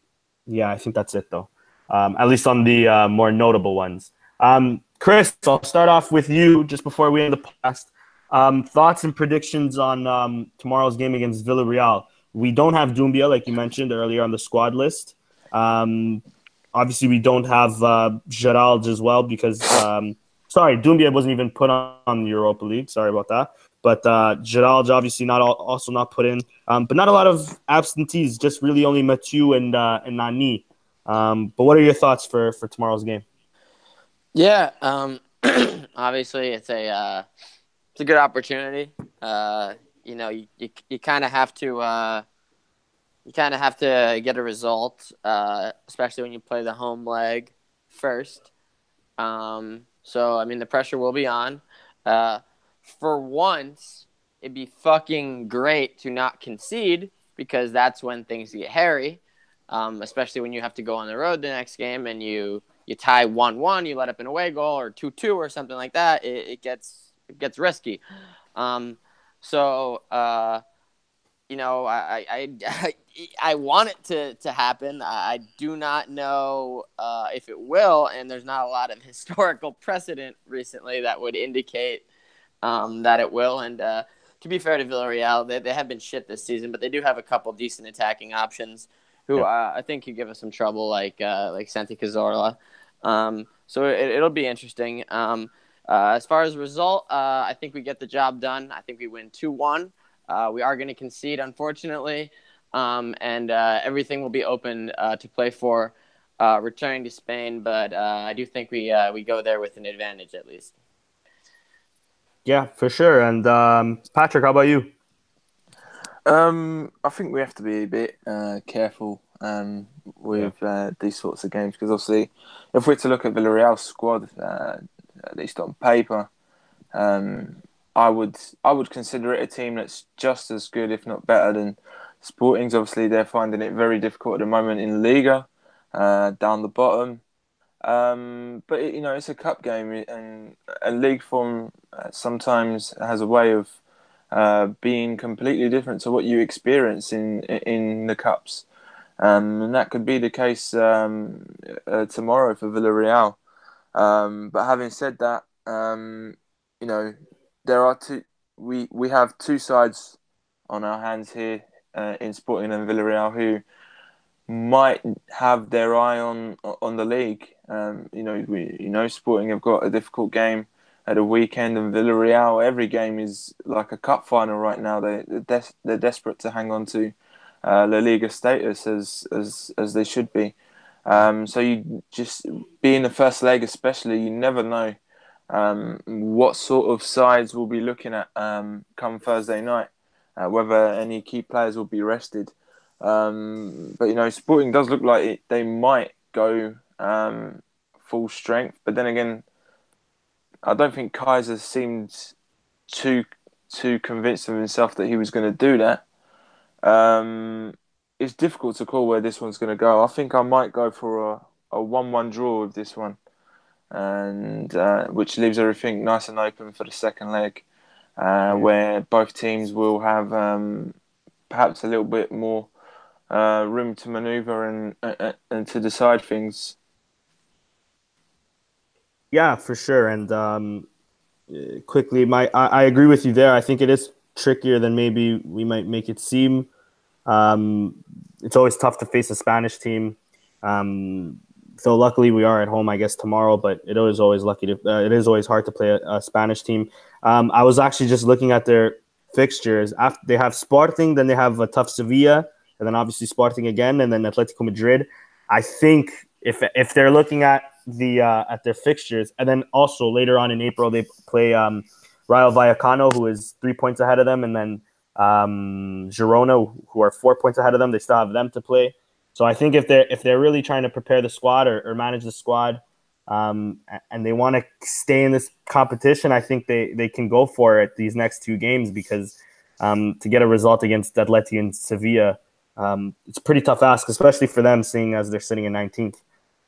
yeah, I think that's it though. Um, at least on the uh, more notable ones. Um, Chris, I'll start off with you just before we end the podcast. Um, thoughts and predictions on um, tomorrow's game against Villarreal. We don't have Doumbia, like you mentioned earlier on the squad list. Um, obviously, we don't have uh, Gerald as well because, um, sorry, Doumbia wasn't even put on the Europa League. Sorry about that. But uh, obviously not all, also not put in. Um, but not a lot of absentees, just really only Mathieu and, uh, and Nani. Um, but what are your thoughts for, for tomorrow's game? Yeah, obviously it's a uh, it's a good opportunity. Uh, you know, you you, you kind of have to uh, you kind of have to get a result, uh, especially when you play the home leg first. Um, so I mean, the pressure will be on. Uh, for once, it'd be fucking great to not concede because that's when things get hairy. Um, especially when you have to go on the road the next game and you you tie one one, you let up an away goal or two two or something like that, it, it gets it gets risky. Um, so uh, you know, I, I, I, I, want it to, to happen. I do not know uh, if it will, and there's not a lot of historical precedent recently that would indicate um, that it will. And uh, to be fair to Villarreal, they, they have been shit this season, but they do have a couple decent attacking options who yeah. uh, I think could give us some trouble, like uh, like Santi Cazorla. Um, so it, will be interesting. Um, uh, as far as result, uh, I think we get the job done. I think we win 2 1. Uh, we are going to concede, unfortunately, um, and uh, everything will be open to play for returning to Spain. But I do think we, we go there with an advantage at least. Yeah, for sure. And um, Patrick, how about you? Um, I think we have to be a bit uh, careful um, with yeah. uh, these sorts of games because obviously, if we're to look at Villarreal's squad, uh, at least on paper, um, I would I would consider it a team that's just as good, if not better, than Sporting's. Obviously, they're finding it very difficult at the moment in Liga, uh, down the bottom. Um, but it, you know, it's a cup game, and a league form uh, sometimes has a way of uh, being completely different to what you experience in in the cups, um, and that could be the case um, uh, tomorrow for Villarreal. Um, but having said that, um, you know, there are two. We we have two sides on our hands here uh, in Sporting and Villarreal who might have their eye on on the league. Um, you know, we you know Sporting have got a difficult game at a weekend, and Villarreal every game is like a cup final right now. They they're, des- they're desperate to hang on to uh, La Liga status as as as they should be. Um, so you just being the first leg, especially, you never know um, what sort of sides we'll be looking at um, come Thursday night. Uh, whether any key players will be rested. Um, but you know, Sporting does look like it, they might go um, full strength. But then again, I don't think Keizer seemed too too convinced of himself that he was going to do that. Um, it's difficult to call where this one's going to go. I think I might go for a, a one-one draw with this one, and uh, which leaves everything nice and open for the second leg, uh, where both teams will have um, perhaps a little bit more uh, room to manoeuvre and uh, and to decide things. Yeah, for sure. And um, quickly, my I, I, agree with you there. I think it is trickier than maybe we might make it seem. Um, it's always tough to face a Spanish team. Um, so luckily we are at home, I guess tomorrow. But it is always lucky to. Uh, it is always hard to play a, a Spanish team. Um, I was actually just looking at their fixtures. After they have Sporting, then they have a tough Sevilla and then obviously Sporting again, and then Atletico Madrid. I think if if they're looking at the uh, at their fixtures, and then also later on in April they play um, Rayo Vallecano, who is three points ahead of them, and then um, Girona, who are four points ahead of them. They still have them to play. So I think if they're if they're really trying to prepare the squad or, or manage the squad, um, and they want to stay in this competition, I think they they can go for it these next two games because um, to get a result against Atleti and Sevilla um, it's a pretty tough ask, especially for them, seeing as they're sitting in 19th.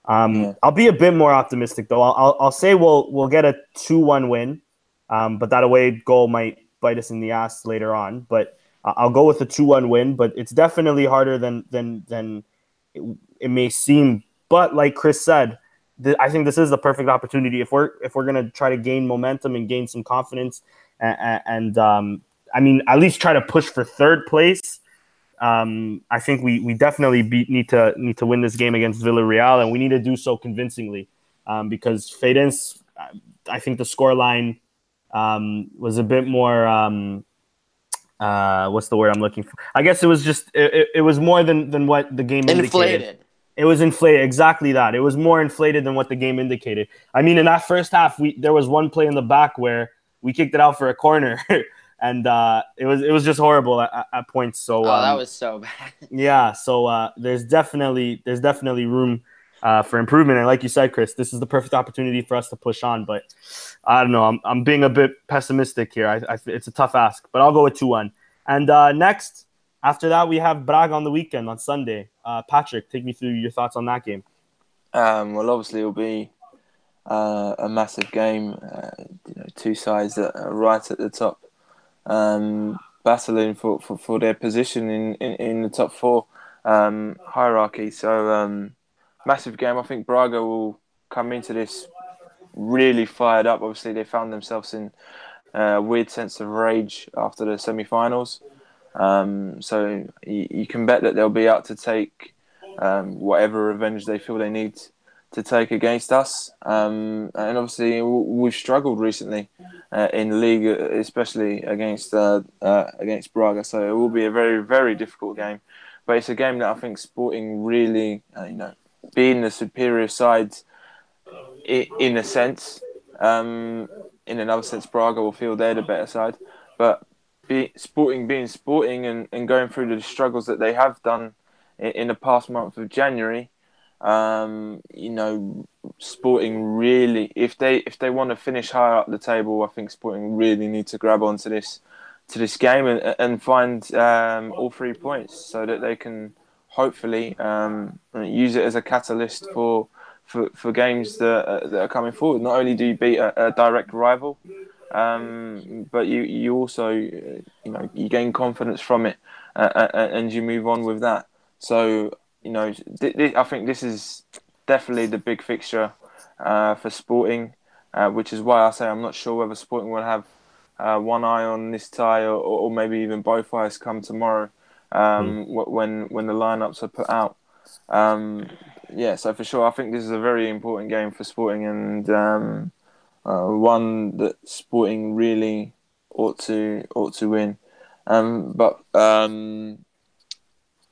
Um, yeah. I'll be a bit more optimistic though. I'll, I'll, I'll say we'll we'll get a two-one win, um, but that away goal might bite us in the ass later on. But I'll go with a two-one win. But it's definitely harder than than than it, it may seem. But like Chris said, th- I think this is the perfect opportunity if we're if we're gonna try to gain momentum and gain some confidence, and, and um, I mean at least try to push for third place um, I think we we definitely beat, need to need to win this game against Villarreal, and we need to do so convincingly um, because Feirense, I think the scoreline um, was a bit more. Um, uh, what's the word I'm looking for? I guess it was just it, it was more than than what the game inflated. Indicated. It was inflated, exactly that. It was more inflated than what the game indicated. I mean, in that first half, we there was one play in the back where we kicked it out for a corner. and uh, it was it was just horrible at, at points. So oh, um, that was so bad. yeah, so uh, there's definitely there's definitely room uh, for improvement, and like you said, Chris, this is the perfect opportunity for us to push on. But I don't know, I'm I'm being a bit pessimistic here. I, I it's a tough ask, but I'll go with two one. And uh, next, after that, we have Braga on the weekend on Sunday. Uh, Patrick, take me through your thoughts on that game. Um, well, obviously, it'll be uh, a massive game. Uh, you know, two sides that are right at the top, um, battling for, for, for their position in, in, in the top four um, hierarchy. So, um, massive game. I think Braga will come into this really fired up. Obviously, they found themselves in a weird sense of rage after the semi-finals. Um, so you, you, can bet that they'll be out to take um, whatever revenge they feel they need to take against us. Um, and obviously, we've struggled recently uh, in the league, especially against uh, uh, against Braga. So it will be a very very difficult game. But it's a game that I think Sporting really, uh, you know, being the superior side, in a sense. Um, in another sense, Braga will feel they're the better side. But be, Sporting being Sporting and, and going through the struggles that they have done in, in the past month of January, um, you know, Sporting really, if they if they want to finish higher up the table, I think Sporting really need to grab onto this to this game and, and find um, all three points so that they can hopefully um, use it as a catalyst for for, for games that, uh, that are coming forward. Not only do you beat a, a direct rival, um, but you you also you know you gain confidence from it uh, uh, uh, and you move on with that. So you know th- th- I think this is definitely the big fixture uh, for Sporting, uh, which is why I say I'm not sure whether Sporting will have one eye on this tie or, or, maybe even both eyes come tomorrow um, mm. when when the lineups are put out. Um, yeah, so for sure, I think this is a very important game for Sporting and um, uh, one that Sporting really ought to ought to win. Um, but um,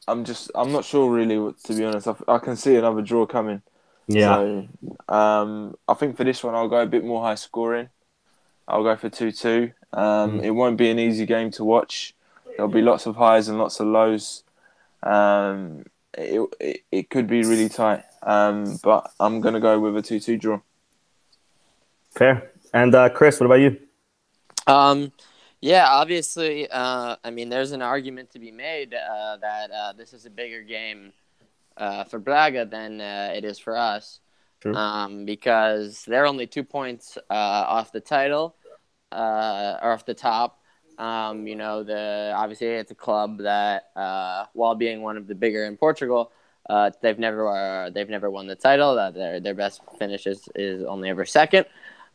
I'm just I'm not sure really. To be honest, I, I can see another draw coming. Yeah. So, um, I think for this one, I'll go a bit more high scoring. I'll go for two two. Um, mm. It won't be an easy game to watch. There'll be lots of highs and lots of lows. Um, it, it, it could be really tight. Um, but I'm going to go with a 2 2 draw. Fair. And uh, Chris, what about you? Um, yeah, obviously, uh, I mean, there's an argument to be made uh, that uh, this is a bigger game uh, for Braga than uh, it is for us. Um, because they're only two points uh, off the title, or off the top. Um, you know, the obviously it's a club that, while being one of the bigger in Portugal, uh, they've never uh, they've never won the title. Uh, their their best finish is, is only ever second.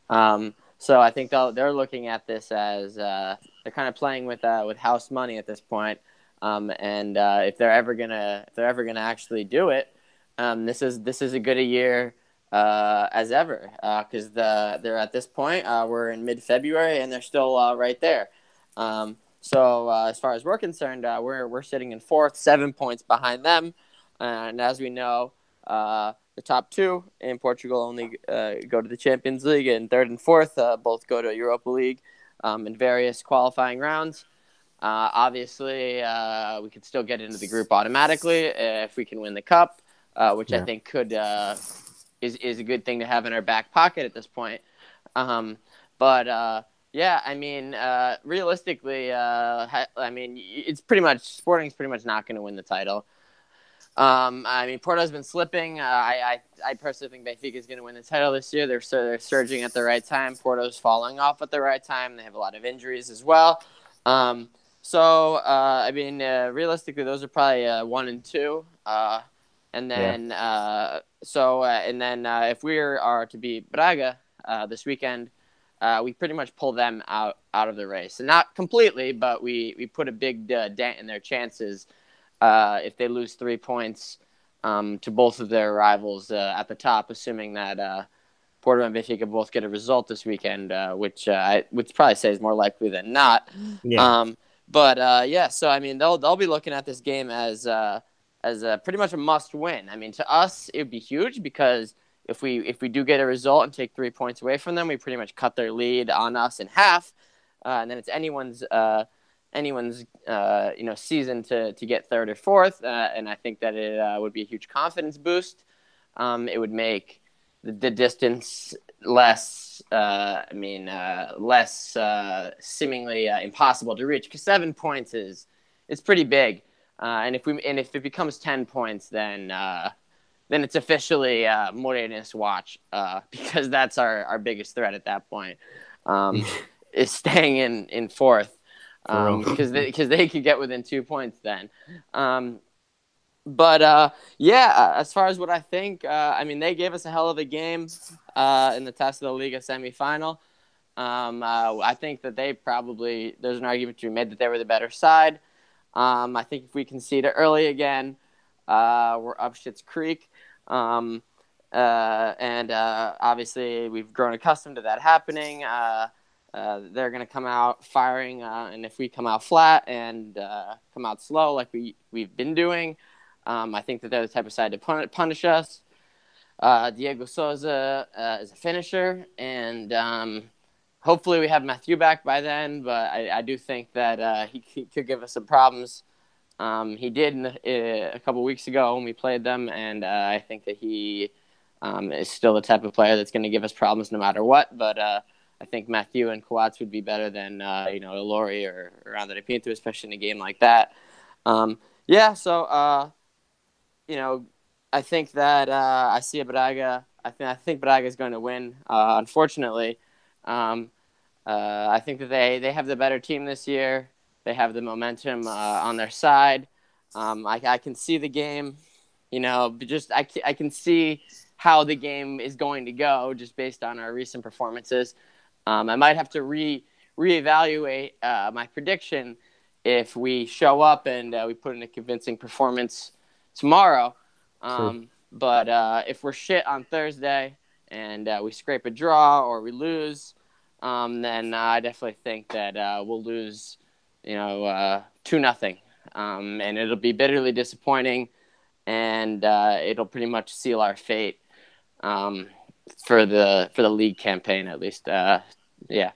Um, so I think they're looking at this as uh, they're kind of playing with uh, with house money at this point. Um, and uh, if they're ever gonna if they're ever gonna actually do it, um, this is this is as good a year uh, as ever because the they're at this point we're in mid February and they're still right there. Um, so as far as we're concerned, we're we're sitting in fourth, seven points behind them. And as we know, uh, the top two in Portugal only uh, go to the Champions League, and third and fourth uh, both go to Europa League um, in various qualifying rounds. Uh, obviously, uh, we could still get into the group automatically if we can win the cup, uh, which yeah. I think could is is a good thing to have in our back pocket at this point. Um, but yeah, I mean, realistically, I mean, it's pretty much Sporting's pretty much not going to win the title. Um, I mean, Porto's been slipping. Uh, I, I, I personally think Benfica is going to win the title this year. They're they're surging at the right time. Porto's falling off at the right time. They have a lot of injuries as well. Um, so uh, I mean, uh, realistically, those are probably uh, one and two. Uh, and then yeah. Uh, so and then if we are to beat Braga this weekend, we pretty much pull them out out of the race, and not completely, but we we put a big dent in their chances uh, if they lose three points um, to both of their rivals uh, at the top, assuming that uh, Porto and Benfica both get a result this weekend, uh, which uh, I would probably say is more likely than not. Yeah. Um, but uh, yeah, so I mean, they'll they'll be looking at this game as as a, pretty much a must win. I mean, to us, it would be huge because if we if we do get a result and take three points away from them, we pretty much cut their lead on us in half, uh, and then it's anyone's uh, anyone's uh, you know season to to get third or fourth, uh, and I think that it uh, would be a huge confidence boost. Um, it would make the, the distance less, uh, I mean, less seemingly impossible to reach because seven points is it's pretty big, and if we and if it becomes ten points, then then it's officially uh, watch uh, because that's our, our biggest threat at that point. Um, is staying in in fourth because um, they because they could get within two points then. Um, but uh, yeah, as far as what I think, uh, I mean, they gave us a hell of a game uh, in the Taça da Liga semifinal. Um, uh, I think that they probably there's an argument to be made that they were the better side. Um, I think if we concede it early again, uh, we're up Shit's Creek. Um, uh, and obviously, we've grown accustomed to that happening. they're going to come out firing, and if we come out flat and come out slow like we, we've been doing, um, I think that they're the type of side to pun- punish us. Uh, Dyego Sousa uh, is a finisher, and um, hopefully we have Mathieu back by then. But I, I do think that uh, he, he, could give us some problems. Um, he did the, uh, a couple weeks ago when we played them, and uh, I think that he um, is still the type of player that's going to give us problems no matter what. But uh, I think Mathieu and Coates would be better than you know Ilori or, or Andre Pinto, especially in a game like that. Um, yeah, so you know, I think that uh, I see a Braga. I think I think Braga is going to win. Uh, unfortunately, um, uh, I think that they they have the better team this year. They have the momentum uh, on their side. Um, I, I can see the game. You know, just I, I can see how the game is going to go just based on our recent performances. Um, I might have to re reevaluate uh, my prediction if we show up and uh, we put in a convincing performance tomorrow. Um, but uh, if we're shit on Thursday and uh, we scrape a draw or we lose, um, then uh, I definitely think that uh, we'll lose, you know, uh, two nothing, um, and it'll be bitterly disappointing, and uh, it'll pretty much seal our fate um, for the for the league campaign at least. yeah.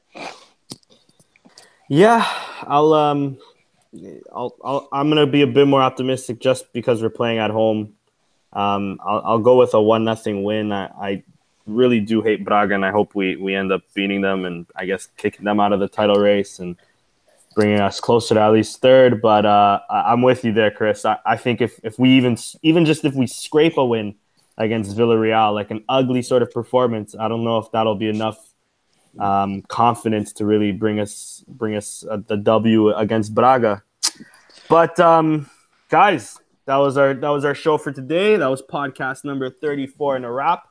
Yeah, I'll um I'll, I'll I'm gonna be a bit more optimistic just because we're playing at home. Um, I'll, I'll go with a one nothing win. I, I really do hate Braga, and I hope we we end up beating them and I guess kicking them out of the title race and bringing us closer to at least third. But uh, I'm with you there, Chris. I, I think if if we even even just if we scrape a win against Villarreal, like an ugly sort of performance, I don't know if that'll be enough um, confidence to really bring us bring us uh, the W against Braga. But um, guys, that was our that was our show for today. That was podcast number thirty four in a wrap.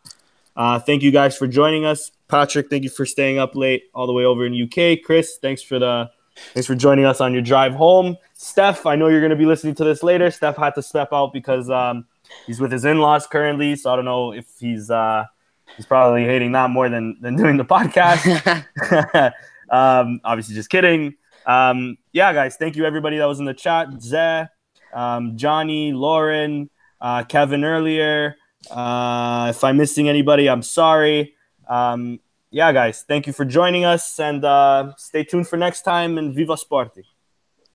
Uh, thank you guys for joining us, Patrick. Thank you for staying up late all the way over in UK. Chris, thanks for the thanks for joining us on your drive home. Steph, I know you're going to be listening to this later. Steph had to step out because um, he's with his in laws currently, so I don't know if he's. Uh, he's probably hating that more than than doing the podcast. um, obviously, just kidding. Um, yeah, guys, thank you everybody that was in the chat. Zeh, um, Johnny, Lauren, uh, Kevin earlier. Uh, if I'm missing anybody, I'm sorry. Um, yeah, guys, thank you for joining us and uh, stay tuned for next time and Viva Sporti.